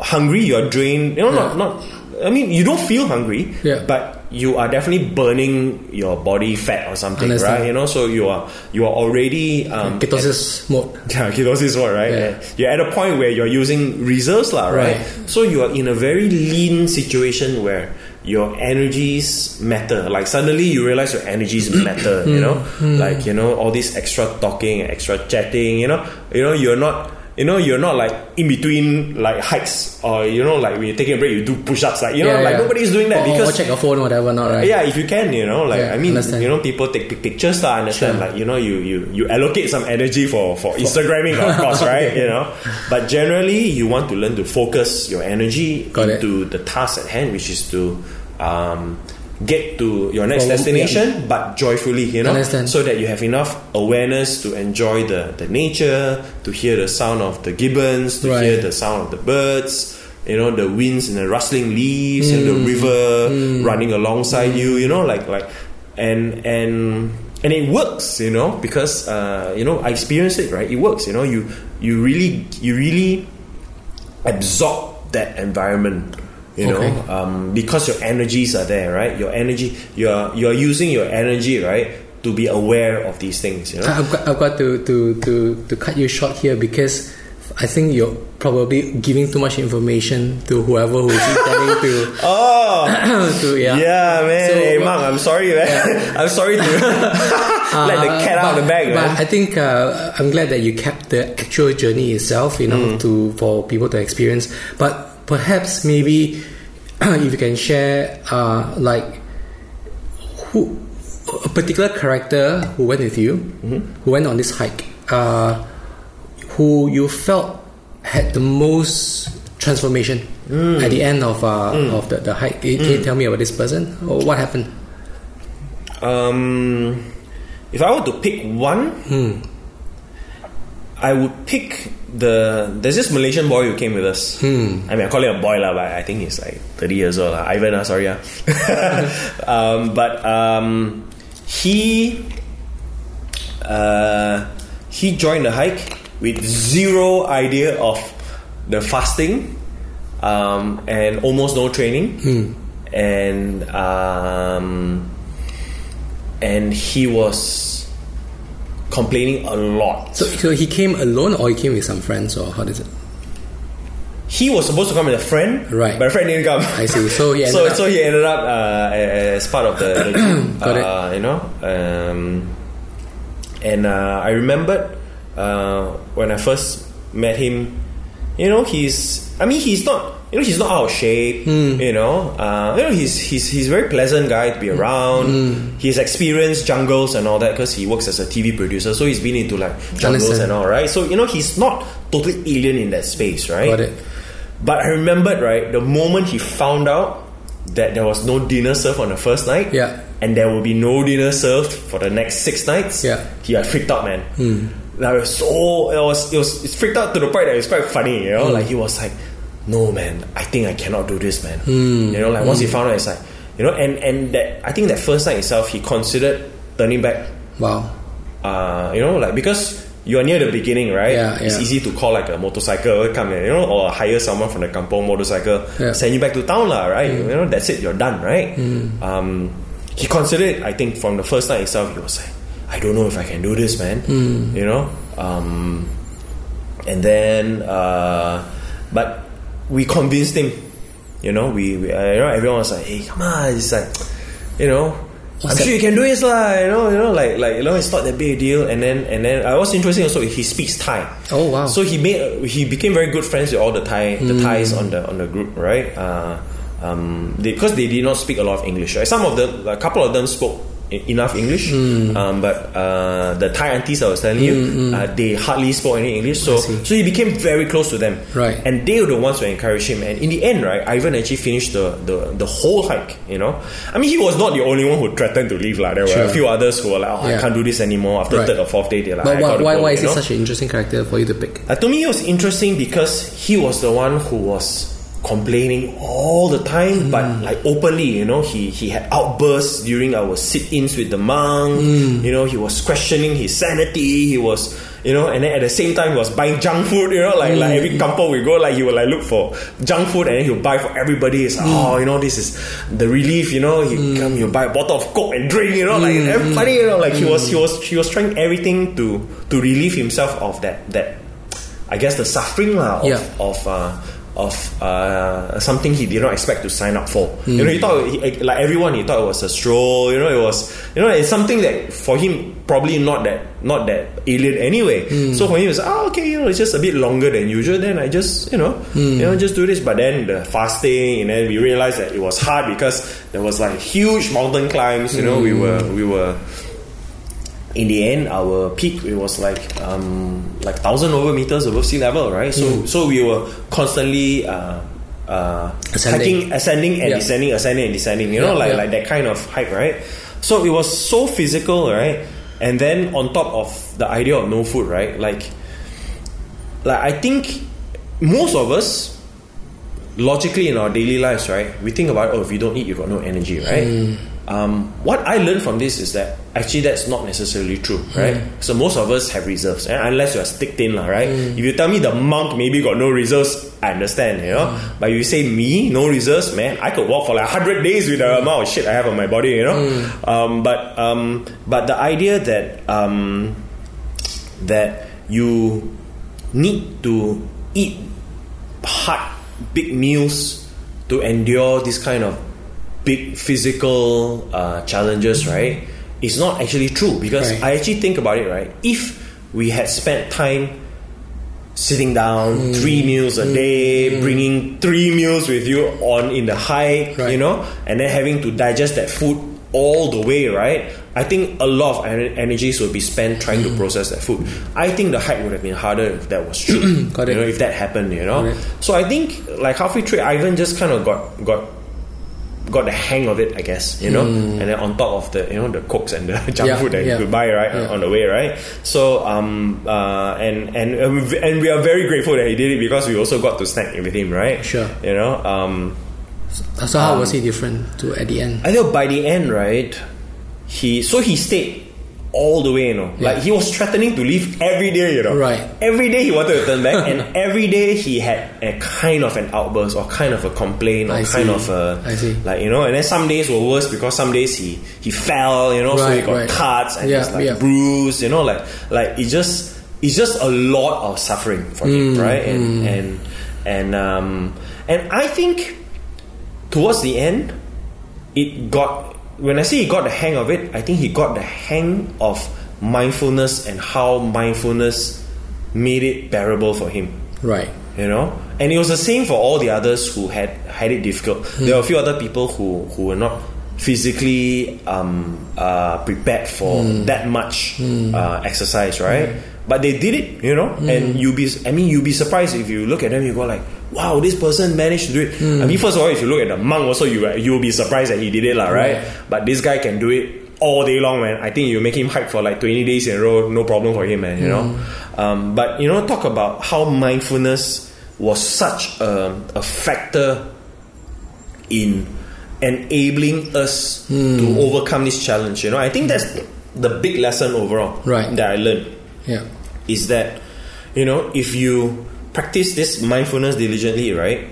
hungry, you are drained. You know, not not. I mean, you don't feel hungry, Yeah. but you are definitely burning your body fat or something, Understand. right? You know, so you are you are already um, Ketosis mode. yeah, ketosis what, right? Yeah. You're at a point where you're using reserves, lah, right? Right. So you are in a very lean situation where your energies matter. Like suddenly you realize your energies matter, you know? Like, you know, all this extra talking, extra chatting, you know, you know, you're not you know, you're not like in between like hikes or you know, like when you're taking a break, you do push-ups, like you know, Yeah, like nobody's doing that or, because or check your phone or whatever, not right? yeah, if you can, you know, like Yeah, I mean, understand. you know, people take pictures. I understand, Sure. like you know, you you you allocate some energy for for Instagramming, of course, right? Okay. You know, but generally, you want to learn to focus your energy Got it. into the task at hand, which is to um, get to your next destination, but joyfully, you know, Understand. so that you have enough awareness to enjoy the the nature, to hear the sound of the gibbons, to Right. hear the sound of the birds. You know the winds and the rustling leaves and the Mm. river running alongside you. You know, like like and and and it works. You know, because uh, you know I experienced it. Right, it works. You know, you you really you really absorb that environment. You know, Okay. um, because your energies are there, right? Your energy, you're you're using your energy, right, to be aware of these things. You know, I've got, I've got to, to, to, to cut you short here because I think you're probably giving too much information to whoever who's intending to, oh. to yeah. Yeah, man. So, hey, what- Mark, I'm sorry, man. I'm sorry to let the cat out of the bag, but man. I think uh, I'm glad that you kept the actual journey itself, you Mm. know, to for people to experience. But perhaps maybe if you can share, uh, like who a particular character who went with you, Mm-hmm. who went on this hike, uh, who you felt had the most transformation Mm. at the end of uh, of the, the hike. Can you tell me about this person or what happened? Um, if I were to pick one, Hmm. I would pick the. There's this Malaysian boy who came with us. Hmm. I mean, I call him a boy, lah, but I think he's like 30 years old. lah. Ivan, uh, sorry. Uh. um, but um, he uh, he joined the hike with zero idea of the fasting um, and almost no training. And um, and he was complaining a lot. So, so he came alone or he came with some friends or how does it? He was supposed to come with a friend, Right. But a friend didn't come. I see. So he ended so, up- so he ended up uh, as part of the, the group, Got it. uh, you know. Um, and uh, I remembered uh, when I first met him. You know, he's. I mean, he's not. You know, he's not out of shape. Hmm. You know, uh, you know, he's he's he's a very pleasant guy to be Hmm. around. He's experienced jungles and all that because he works as a TV producer, so he's been into like jungles and all right. So you know, he's not totally alien in that space, right? Got it. But I remembered, right, the moment he found out that there was no dinner served on the first night, Yeah. and there will be no dinner served for the next six nights, Yeah. he had freaked out, man. Like, it was so it was it was it's freaked out to the point that it's quite funny, you know. Like he was like, "No, man, I think I cannot do this, man." You know, like once he found out, it's like, you know, and and that I think that first night itself, he considered turning back. Wow. Uh, you know, like because you are near the beginning, right? Yeah, It's yeah. easy to call like a motorcycle come, in, you know, or hire someone from the kampong motorcycle, Yeah. Mm. send you back to town, lah, right? You know, that's it, you're done, right? Um, he considered, I think, from the first night itself, he was like, I don't know if I can do this, man. Mm. You know, um, and then, uh, but we convinced him. You know, we, we uh, you know, everyone was like, "Hey, come on!" It's like, you know, What's I'm that? sure you can do this, lah. You know, you know, like, like, you know, it's not that big a deal. And then, and then, I was interesting also, he speaks Thai. Oh, wow. So he made, he became very good friends with all the Thai, the Thais on the on the group, right? Uh, um, they, because they did not speak a lot of English. Right? Some of them, a couple of them spoke enough English, um, but uh, the Thai aunties I was telling you, uh, they hardly spoke any English. So, so he became very close to them, Right. And they were the ones who encouraged him. And in the end, right, Ivan actually finished the, the, the whole hike. You know, I mean, he was not the only one who threatened to leave. Like, there were Sure. a few others who were like, "Oh, I can't do this anymore." After Right. third or fourth day, they're like, But why, why, go," why is he know? such an interesting character for you to pick? Uh, to me, it was interesting because he was the one who was complaining all the time, hmm. but like openly. You know, he he had outbursts during our sit-ins with the monk. Hmm. You know, he was questioning his sanity. He was. You know, and then at the same time, he was buying junk food. You know, like like every hmm. kampong we go, like he would like look for junk food, and then he'll buy for everybody. It's like, oh, you know, this is the relief. You know, he come, he'll buy a bottle of coke and drink. You know, like everybody. You know, like he was he was he was trying everything to to relieve himself of that that I guess the suffering lah of Yeah. of uh, of uh, something he did not expect to sign up for. You know, he thought he, like everyone, he thought it was a stroll. You know, it was you know it's something that for him probably not that not that alien anyway. Hmm. So for him, it's oh okay, you know, it's just a bit longer than usual. Then I just you know hmm. you know just do this. But then the fasting, and then we realized that it was hard because there was like huge mountain climbs. You know, we hmm. were we were in the end, our peak it was like um, like thousand over meters above sea level, right? So so we were constantly uh, uh, Ascending. hiking, ascending and Yeah. descending, ascending and descending. You know, like yeah. like that kind of hike, right? So it was so physical, right? And then on top of the idea of no food, right? Like like I think most of us logically in our daily lives, right? We think about oh, if you don't eat, you got no energy, right? Um, what I learned from this is that actually that's not necessarily true, right? So most of us have reserves, and unless you are stick thin, lah, right? If you tell me the monk maybe got no reserves, I understand, you know. But you say me no reserves, man, I could walk for like hundred days with the amount of shit I have on my body, you know. Um, but um, but the idea that um, that you need to eat hard, big meals to endure this kind of big physical uh, challenges, right? It's not actually true because Right. I actually think about it, right? If we had spent time sitting down three meals a day, bringing three meals with you on in the hike, Right. you know, and then having to digest that food all the way, right? I think a lot of ener- energies would be spent trying to process that food. I think the hike would have been harder if that was true. Got you know, if that happened, you know. So I think like halfway through, Ivan just kind of got got got the hang of it, I guess, you know. And then on top of the you know the cokes and the junk Yeah, food that yeah. you could buy right Yeah. on the way, right? So um uh and and and we- are very grateful that he did it because we also got to snack with him, right? Sure. You know, um, So how was he different to at the end? I know by the end, right? He so he stayed all the way, you know. Like he was threatening to leave every day, you know. Right. Every day he wanted to turn back, and every day he had a kind of an outburst or kind of a complaint or I kind see. of a I see. like you know. And then some days were worse because some days he he fell, you know, so he got right. cuts and Yeah, he's like yeah. bruised, you know, like like it just it's just a lot of suffering for Mm, him, right? And and and um and I think towards the end, it got when I say he got the hang of it, I think he got the hang of mindfulness and how mindfulness made it bearable for him. Right. You know, and it was the same for all the others who had had it difficult. There were a few other people who who were not physically um, uh, prepared for that much uh, exercise, right? But they did it, you know, and you'll be I mean you'll be surprised if you look at them, you go like, wow, this person managed to do it. Hmm. I mean, first of all, if you look at the monk, also you you'll be surprised that he did it, lah, right? Right. But this guy can do it all day long, man. I think you make him hike for like 20 days in a row, no problem for him, man, you know. Hmm. Um, but, you know, talk about how mindfulness was such a, a factor in enabling us hmm. to overcome this challenge, you know. I think that's the big lesson overall Right. that I learned Yeah. is that you know if you practice this mindfulness diligently right?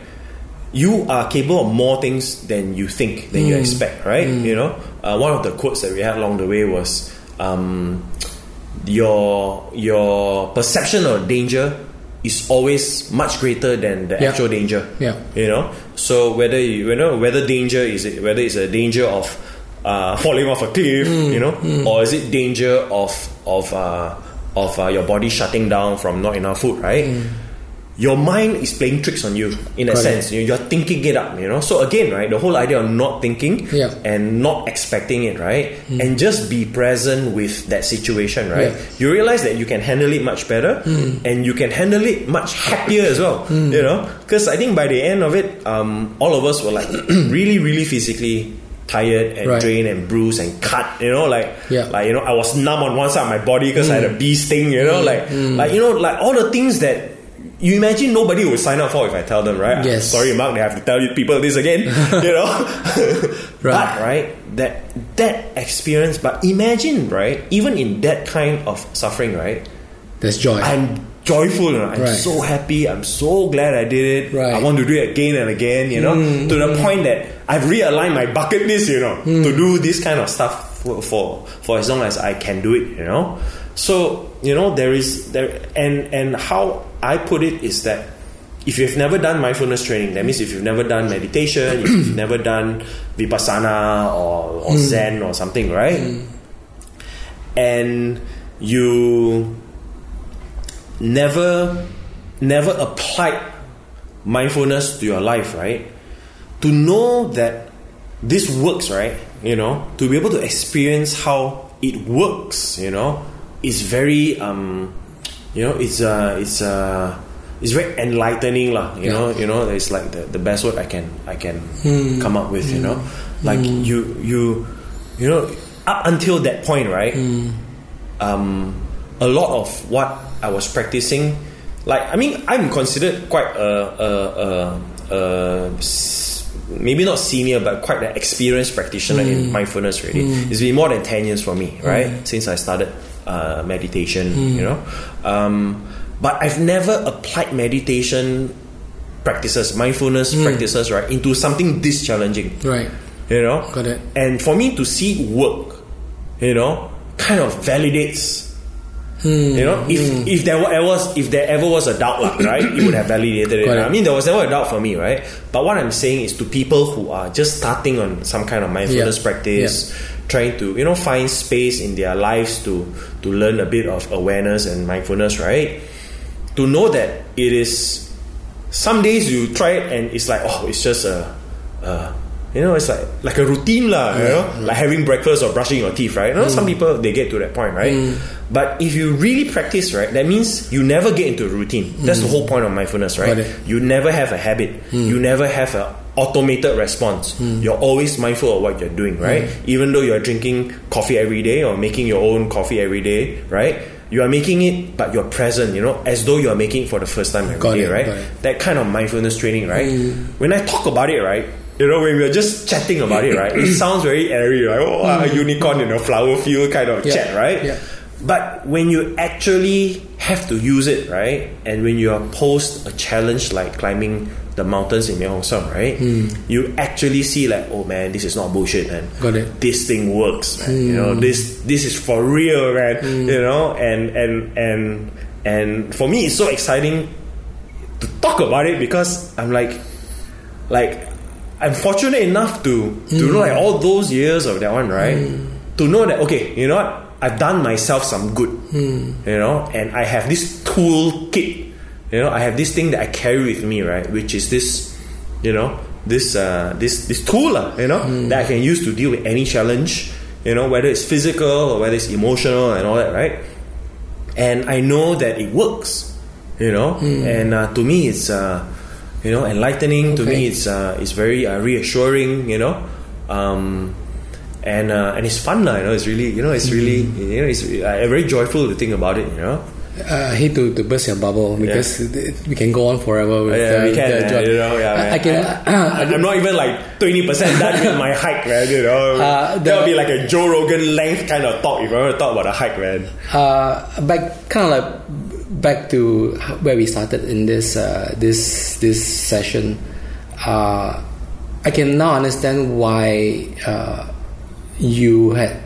You are capable of more things than you think than you expect right? You know? Uh, one of the quotes that we had along the way was um, your your perception of danger is always much greater than the Yeah. actual danger. Yeah. you know? So whether you, you know whether danger is it whether it's a danger of uh, falling off a cliff you know? Or is it danger of of uh, of uh, your body shutting down from not enough food right your mind is playing tricks on you in a Correct. sense you- you're thinking it up you know so again right the whole idea of not thinking Yeah. Hmm. and not expecting it right and just be present with that situation right Yeah. Hmm. you realize that you can handle it much better and you can handle it much happier as well you know because i think by the end of it um, all of us were like really really physically tired and Right. drained and bruised and cut you know like Yeah. like you know i was numb on one side of my body because i had a bee sting you know like like you know like all the things that you imagine nobody would sign up for if I tell them, right? Yes. Sorry, Mark, they have to tell you people this again. you know? Right? But right, that that experience, but imagine, right, even in that kind of suffering, right, There's joy. I'm joyful, you know, I'm Right. so happy, I'm so glad I did it. Right. I want to do it again and again, you know, mm, to the mm. point that I've realigned my bucket list, you know, to mm. do this kind of stuff for, for for as long as I can do it, you know. So, you know, there is there and and how I put it is that if you've never done mindfulness training, that means if you've never done meditation, if you've never done vipassana or, or zen or something, right? And you never never applied mindfulness to your life, right? To know that this works, right? You know, to be able to experience how it works, you know, is very um you know, it's uh it's uh it's very enlightening lah, you Yeah. know, you know, it's like the, the best word I can I can hmm. come up with, you know. Hmm. Like hmm. you you you know, up until that point, right? um, a lot of what I was practicing, like I mean, I'm considered quite a, a, a, a maybe not senior, but quite an experienced practitioner in mindfulness. Really, it's been more than ten years for me, right, since I started uh, meditation. You know, um, but I've never applied meditation practices, mindfulness practices, right, into something this challenging right. you know Got it. and for me to see work you know kind of validates Hmm. you know if if there ever was if there ever was a doubt lah, right? It would have validated it. I mean there was never a doubt for me right? But what i'm saying is to people who are just starting on some kind of mindfulness Yeah. practice trying to you know find space in their lives to to learn a bit of awareness and mindfulness right? To know that it is some days you try it and it's like oh it's just a, uh, you know it's like like a routine lah you know? Mm. Like having breakfast or brushing your teeth right? You know some mm. people they get to that point right? Mm. But if you really practice right that means you never get into a routine. That's the whole point of mindfulness right? It. you never have a habit. You never have an automated response. You're always mindful of what you're doing right? Even though you're drinking coffee every day or making your own coffee every day right? You are making it but you're present you know as though you're making it for the first time every Got day, it, right? that kind of mindfulness training right? When I talk about it right you know when we're just chatting about it right it sounds very airy right oh a mm. unicorn in a flower field kind of Yeah, chat right yeah. but when you actually have to use it, right, and when you are posed a challenge like climbing the mountains in Mae Hong Son, right, mm. you actually see like, oh man, this is not bullshit, man. Got it. This thing works, man. You know, mm. this this is for real, man. You know, and and and and for me, it's so exciting to talk about it because I'm like, like, I'm fortunate enough to to know like all those years of that one, right? To know that okay, you know what, I've done myself some good, you know, and I have this tool kit, you know, I have this thing that I carry with me, right, which is this, you know, this uh, this this tool, lah, you know, that I can use to deal with any challenge, you know, whether it's physical or whether it's emotional and all that, right? and I know that it works. You know, and uh, to me, it's uh, you know enlightening. To me, it's uh, it's very uh, reassuring. You know, um, and uh, and it's fun. You know, it's really, you know, it's really, Mm. you know, it's uh, very joyful to think about it. You know, I hate to, to burst your bubble because it- we can go on forever with yeah, uh, we can, the uh, you know, yeah. I, I can. I, I'm not even like twenty percent done with my hike, man. You know, Uh, the- that would be like a Joe Rogan length kind of talk if I were to talk about a hike, man. uh, back kind of like back to where we started in this uh, this this session. Uh, I can now understand why uh, you had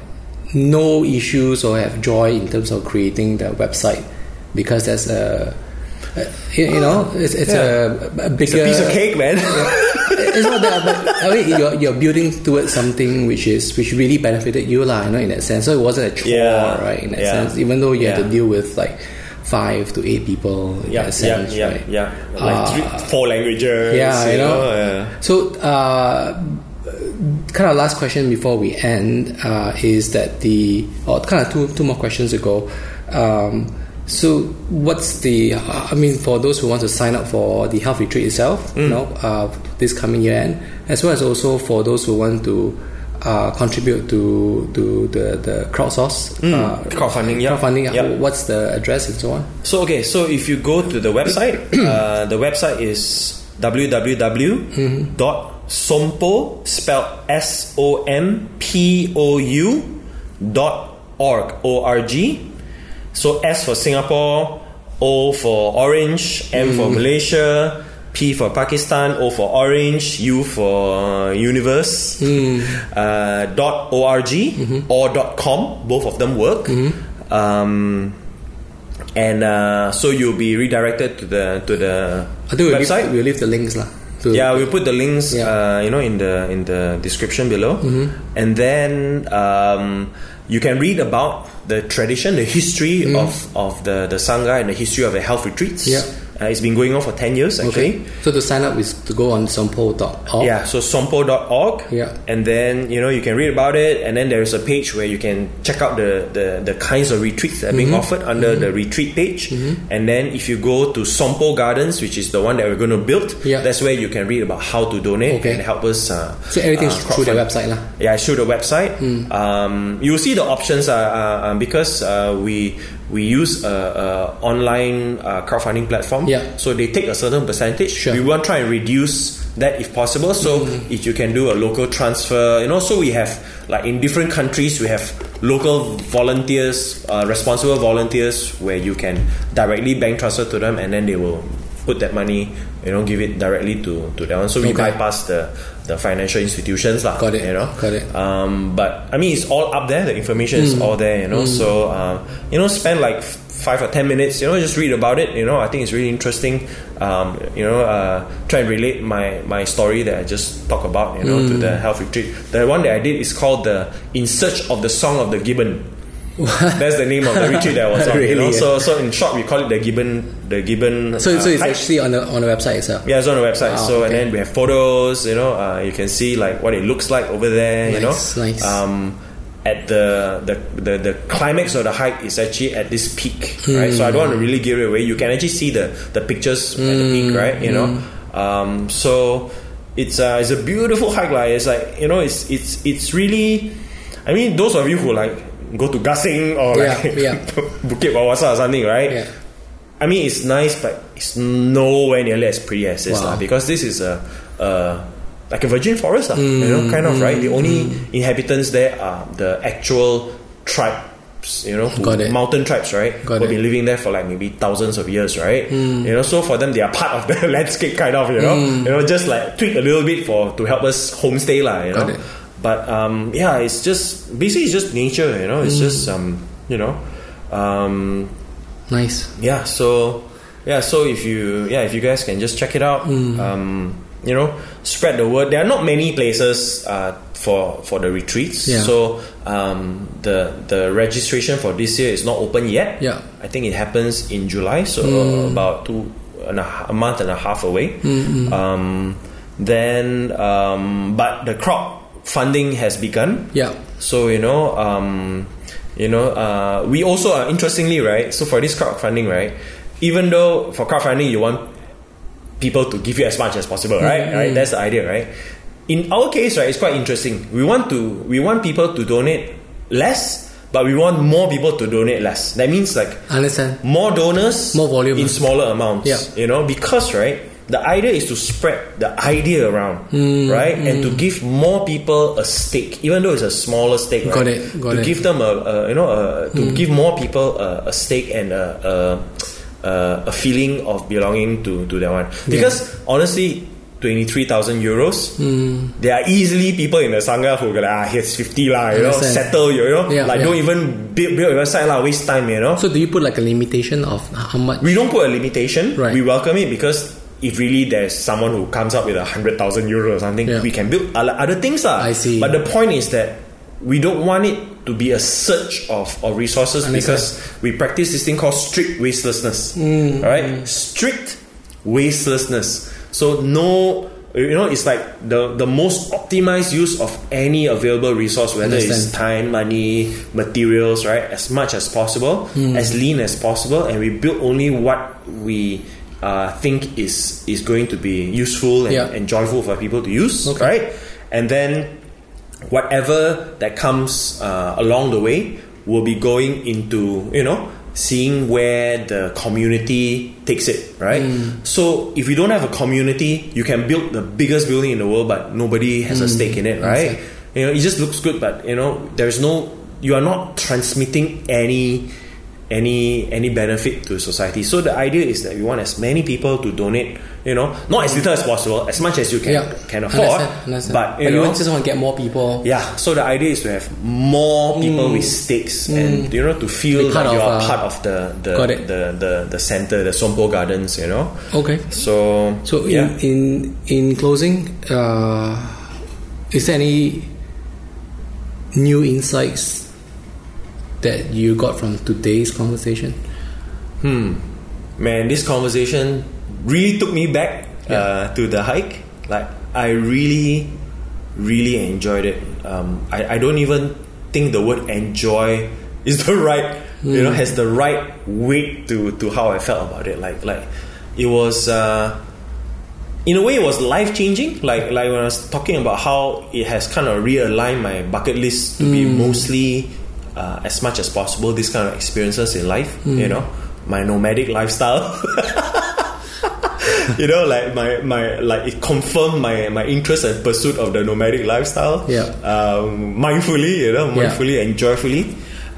no issues or have joy in terms of creating the website because there's a, a you, you know it's, it's a, a bigger It's a piece of cake, man. it's not that, but I mean, you're, you're building towards something which is which really benefited you, lah. You know, in that sense. So it wasn't a chore, Yeah, right? In that yeah, sense, even though you had to deal with like five to eight people in yeah, that yeah, sense, yeah, right? yeah. Like Uh, three, four languages. yeah, you know. yeah. So, uh, kind of last question before we end uh, is that the or kind of two two more questions ago. Um, so, what's the? I mean, for those who want to sign up for the health retreat itself, Mm. you know, uh, this coming year end, as well as also for those who want to. Uh, contribute to to the the crowdsource uh, Mm. Crowdfunding, yeah. crowdfunding. Yeah. What's the address and so on? So okay, so if you go to the website, uh, the website is www.sompo spelled S O M P O U dot org O R G. So S for Singapore, O for Orange, M for Malaysia, P for Pakistan, O for Orange, U for Universe, uh, dot org or dot com. Both of them work. Um, and uh, so you'll be redirected to the to the I think we'll leave, website. we'll leave the links lah. Yeah, we'll put the links, Yeah. uh, you know, in the in the description below, and then um, you can read about the tradition, the history mm. of of the the sangha and the history of the health retreats. Yeah. Uh, it's been going on for ten years actually. Okay. So to sign up is to go on sompo.org. Yeah, so sompo.org. Yeah. And then, you know, you can read about it. And then there's a page where you can check out the, the, the kinds of retreats that are being Mm-hmm. offered under the retreat page. And then if you go to Sompo Gardens, which is the one that we're going to build, Yeah. that's where you can read about how to donate Okay. and help us. Uh, So everything's uh, through the website lah. Yeah, it's through the website. Hmm. Um, you'll see the options uh, uh, um, because uh, we we use a, a online uh, crowdfunding platform. Yeah. So they take a certain percentage. Sure. We want to try and reduce that if possible. So if you can do a local transfer, you know, so we have like in different countries we have local volunteers, uh, responsible volunteers where you can directly bank transfer to them and then they will put that money, you know, give it directly to to that one. So we Okay. bypass the the financial institutions lah. Got it. You know, Got it. um, but I mean, it's all up there. The information is all there, you know. So, um, you know, spend like five or ten minutes, you know, just read about it. You know, I think it's really interesting. Um, you know, uh, try and relate my my story that I just talked about, you know, to the health retreat. The one that I did is called the In Search of the Song of the Gibbon. That's the name of the retreat that I was on. you know, Really? so so in short, we call it the Gibbon the Gibbon. So, uh, so it's hike. actually on the on the website itself. Yeah, it's on the website. Wow, so and then we have photos. You know, uh, you can see like what it looks like over there. you know, Nice, nice. Um, at the, the the the climax of the hike is actually at this peak, right? So I don't want to really give it away. You can actually see the the pictures at the peak, right? You know, um, so it's a, it's a beautiful hike, like it's like you know, it's it's it's really. I mean, those of you who like go to Gasing or Yeah, like yeah. Bukit Wawasan or something, right? Yeah. I mean, it's nice, but it's nowhere nearly as pretty as this Wow. lah. Because this is a, uh, like a virgin forest lah. you Mm, know, kind of right. The only inhabitants there are the actual tribes. You know, mountain tribes, right? Got Who've it. been living there for like maybe thousands of years, right? You know, so for them, they are part of the landscape, kind of. You know, you know, just like tweak a little bit for to help us homestay lah. You Got know, it. But um, yeah, it's just basically it's just nature. You know, it's just um, you know, um, Nice. yeah so yeah so if you yeah if you guys can just check it out Mm. um, you know spread the word there are not many places uh, for for the retreats Yeah. so um, the the registration for this year is not open yet Yeah. I think it happens in July so Mm. about two and a, a month and a half away Mm-hmm. um, then um, but the crowd funding has begun Yeah. so you know, um, you know, uh, we also are interestingly right. So for this crowdfunding, right, even though for crowdfunding you want people to give you as much as possible, right? Right, that's the idea, right? in our case, right, it's quite interesting. We want to we want people to donate less, but we want more people to donate less. That means like I Understand? more donors, More volume. in smaller amounts. Yeah. You know, because right, the idea is to spread the idea around, Mm, right, and to give more people a stake, even though it's a smaller stake. Right? Got it, got to it. Mm. give them a, a you know a, to give more people a, a stake and a, a, feeling of belonging to to that one. Because honestly. 23,000 euros. Mm. There are easily people in the Sangha who go, like, ah, here's 50 lah, you know, settle, you know, Yeah, like yeah. don't even build, build a website lah, waste time, you know. So do you put like a limitation of how much? We don't put a limitation. Right. We welcome it because if really there's someone who comes up with a hundred thousand euro or something, Yeah. we can build other other things. lah. I see. But the point is that we don't want it to be a search of, of resources because we practice this thing called strict wastelessness. Mm, all right? Strict wastelessness. So no you know, it's like the, the most optimized use of any available resource, whether it's time, money, materials, right? As much as possible, Hmm. as lean as possible, and we build only what we uh, think is is going to be useful and, Yeah. and joyful for people to use, Okay. right? And then whatever that comes uh, along the way will be going into you know seeing where the community takes it right so if you don't have a community you can build the biggest building in the world but nobody has a stake in it right you know it just looks good but you know there's no you are not transmitting any any any benefit to society so the idea is that we want as many people to donate you know not as little as possible as much as you can yeah, can afford Understand, understand. but you you know just want to get more people. yeah, so the idea is to have more people with stakes and you know to feel Mm. Part that you are uh, part of the the, the the the center, the Sompo Gardens, you know. Okay. So So yeah. in in in closing, uh, is there any new insights that you got from today's conversation? Hmm, man, this conversation really took me back uh, to the hike. Like I really, really enjoyed it. Um, I, I don't even think the word enjoy is the right, you know, has the right weight to to how I felt about it. Like like it was. Uh, in a way, it was life changing. Like like when I was talking about how it has kind of realigned my bucket list to be mostly, uh, as much as possible, these kind of experiences in life. You know, my nomadic lifestyle. you know, like my my like it confirmed my my interest and pursuit of the nomadic lifestyle. Yeah. Um, mindfully, you know, Yeah. mindfully and joyfully,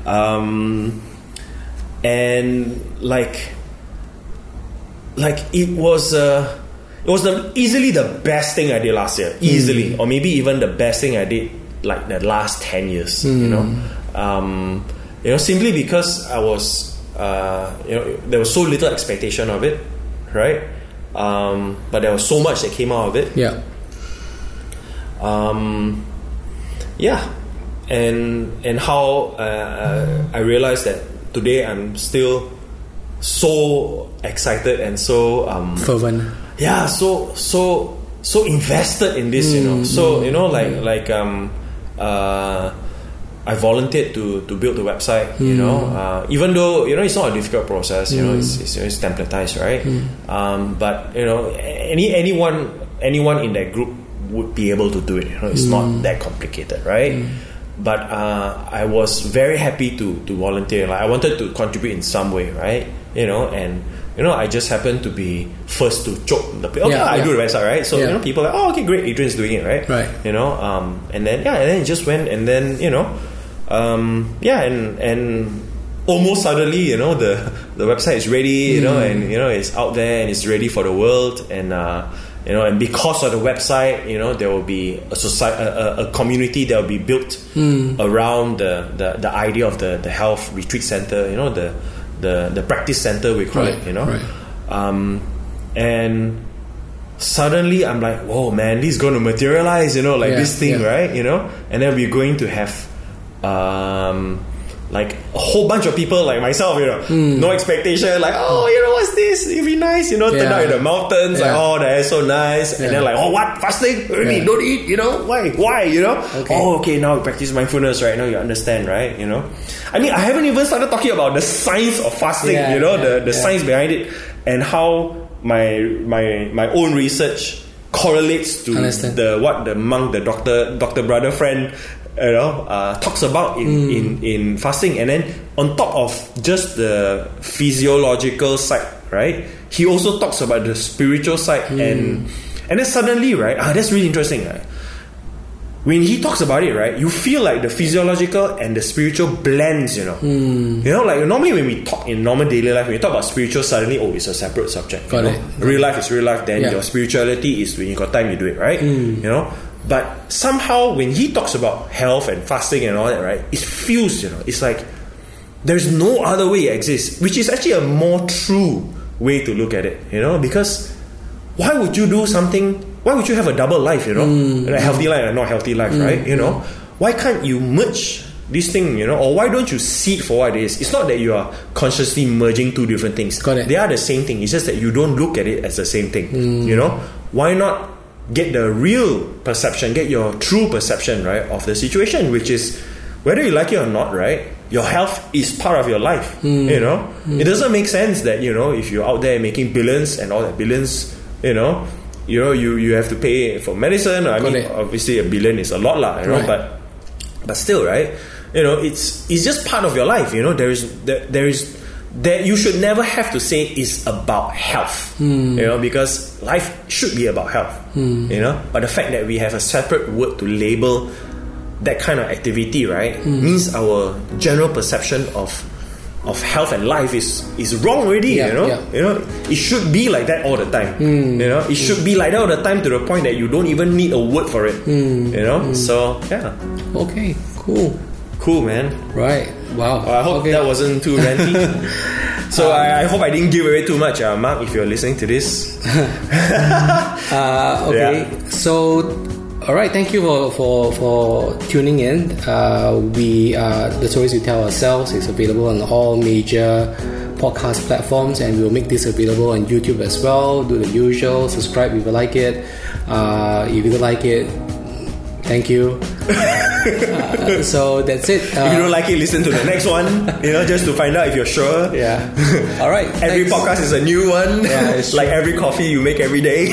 um, and like like it was uh, it was the easily the best thing I did last year, easily, or maybe even the best thing I did like the last ten years. You know, um, you know, simply because I was uh, you know there was so little expectation of it, right? Um, but there was so much that came out of it Yeah. um, yeah, and and how uh, I realized that today I'm still so excited and so um, Fervent. yeah, so so so invested in this, you know. So you know, like like um, uh, I volunteered to to build the website. You know, uh, even though you know it's not a difficult process. You know, it's, it's it's templatized, right? Um, but you know, any anyone anyone in that group would be able to do it. You know, it's not that complicated, right? But uh, I was very happy to to volunteer. Like I wanted to contribute in some way, right? You know, and you know, I just happened to be first to choke the place. Okay, Yeah, I yeah. do the website, right? So Yeah. you know, people are like, oh, okay, great, Adrian's doing it, right? Right. You know, um, and then yeah, and then it just went, and then you know, um, yeah, and and almost suddenly, you know, the the website is ready, you know, and you know, it's out there and it's ready for the world, and uh, you know, and because of the website, you know, there will be a society, a, a, community that will be built around the, the the idea of the the health retreat center, you know, the the the practice center we call Right, it, you know, right. um, and suddenly I'm like, whoa, man, this is going to materialize, you know, like Yeah, this thing, yeah. right? You know, and then we're going to have um, like a whole bunch of people like myself, you know, Hmm. no expectation, like, oh, you know, what's this? It'd be nice, you know, turn Yeah. out in the mountains, like, Yeah. oh, that is so nice, and then like, oh, what fasting? Really? Yeah. Don't eat, you know? Why? Why? You know? Okay. Oh, okay, now practice mindfulness, right? Now you understand, right? You know, I mean, I haven't even started talking about the science of fasting, Yeah, you know, yeah, the the yeah. science behind it, and how my my my own research correlates to the what the monk, the doctor, doctor brother friend, you know, uh, talks about in, Hmm. in in fasting, and then on top of just the physiological side, right? He also talks about the spiritual side, Hmm. and and then suddenly, right? Ah, that's really interesting. Right? When he talks about it, right, you feel like the physiological and the spiritual blends, you know. Hmm. You know, like normally when we talk in normal daily life, when you talk about spiritual, suddenly, oh, it's a separate subject. Got you it. know? Real life is real life, then Yeah. your spirituality is when you got time, you do it, right? You know? But somehow when he talks about health and fasting and all that, right, it's fused, you know. It's like there's no other way it exists, which is actually a more true way to look at it, you know, because why would you do something? Why would you have a double life, you know, mm. a healthy life and not healthy life, mm. right? You know, why can't you merge this thing, you know, or why don't you see it for what it is? It's not that you are consciously merging two different things. They are the same thing. It's just that you don't look at it as the same thing. Mm. You know, why not get the real perception, get your true perception, right, of the situation, which is whether you like it or not, right? Your health is part of your life. Hmm. You know, hmm. it doesn't make sense that you know if you're out there making billions and all that billions, you know, you know you you have to pay for medicine. I Got mean, it. obviously a billion is a lot, lah. You know, Right. but but still, right? You know, it's it's just part of your life. You know, there is there, there is that you should never have to say is about health. Hmm. You know, because life should be about health. Hmm. You know, but the fact that we have a separate word to label that kind of activity, right, hmm. means our general perception of of health and life is is wrong already. Yeah, you know, yeah. you know, it should be like that all the time. You know, it should be like that all the time to the point that you don't even need a word for it. You know, so yeah, Okay, cool. cool, man. Right. Wow. I hope okay. that wasn't too ranty. so I, I hope I didn't give away too much, uh, Mark. If you're listening to this, Uh, okay. Yeah. So, all right. Thank you for for, for tuning in. Uh, we uh, the stories we tell ourselves is available on all major podcast platforms, and we'll make this available on YouTube as well. Do the usual. Subscribe if you like it. Uh, if you don't like it, thank you. Uh, so that's it. if you Uh, don't like it, listen to the next one. You know, just to find out if you're sure. yeah. All right. Every thanks. podcast is a new one. Yeah, like every coffee you make every day.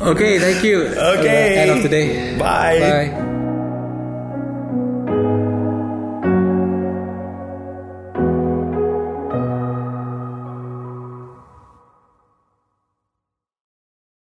Okay. Thank you. Okay. Uh, end of today. Bye. Bye.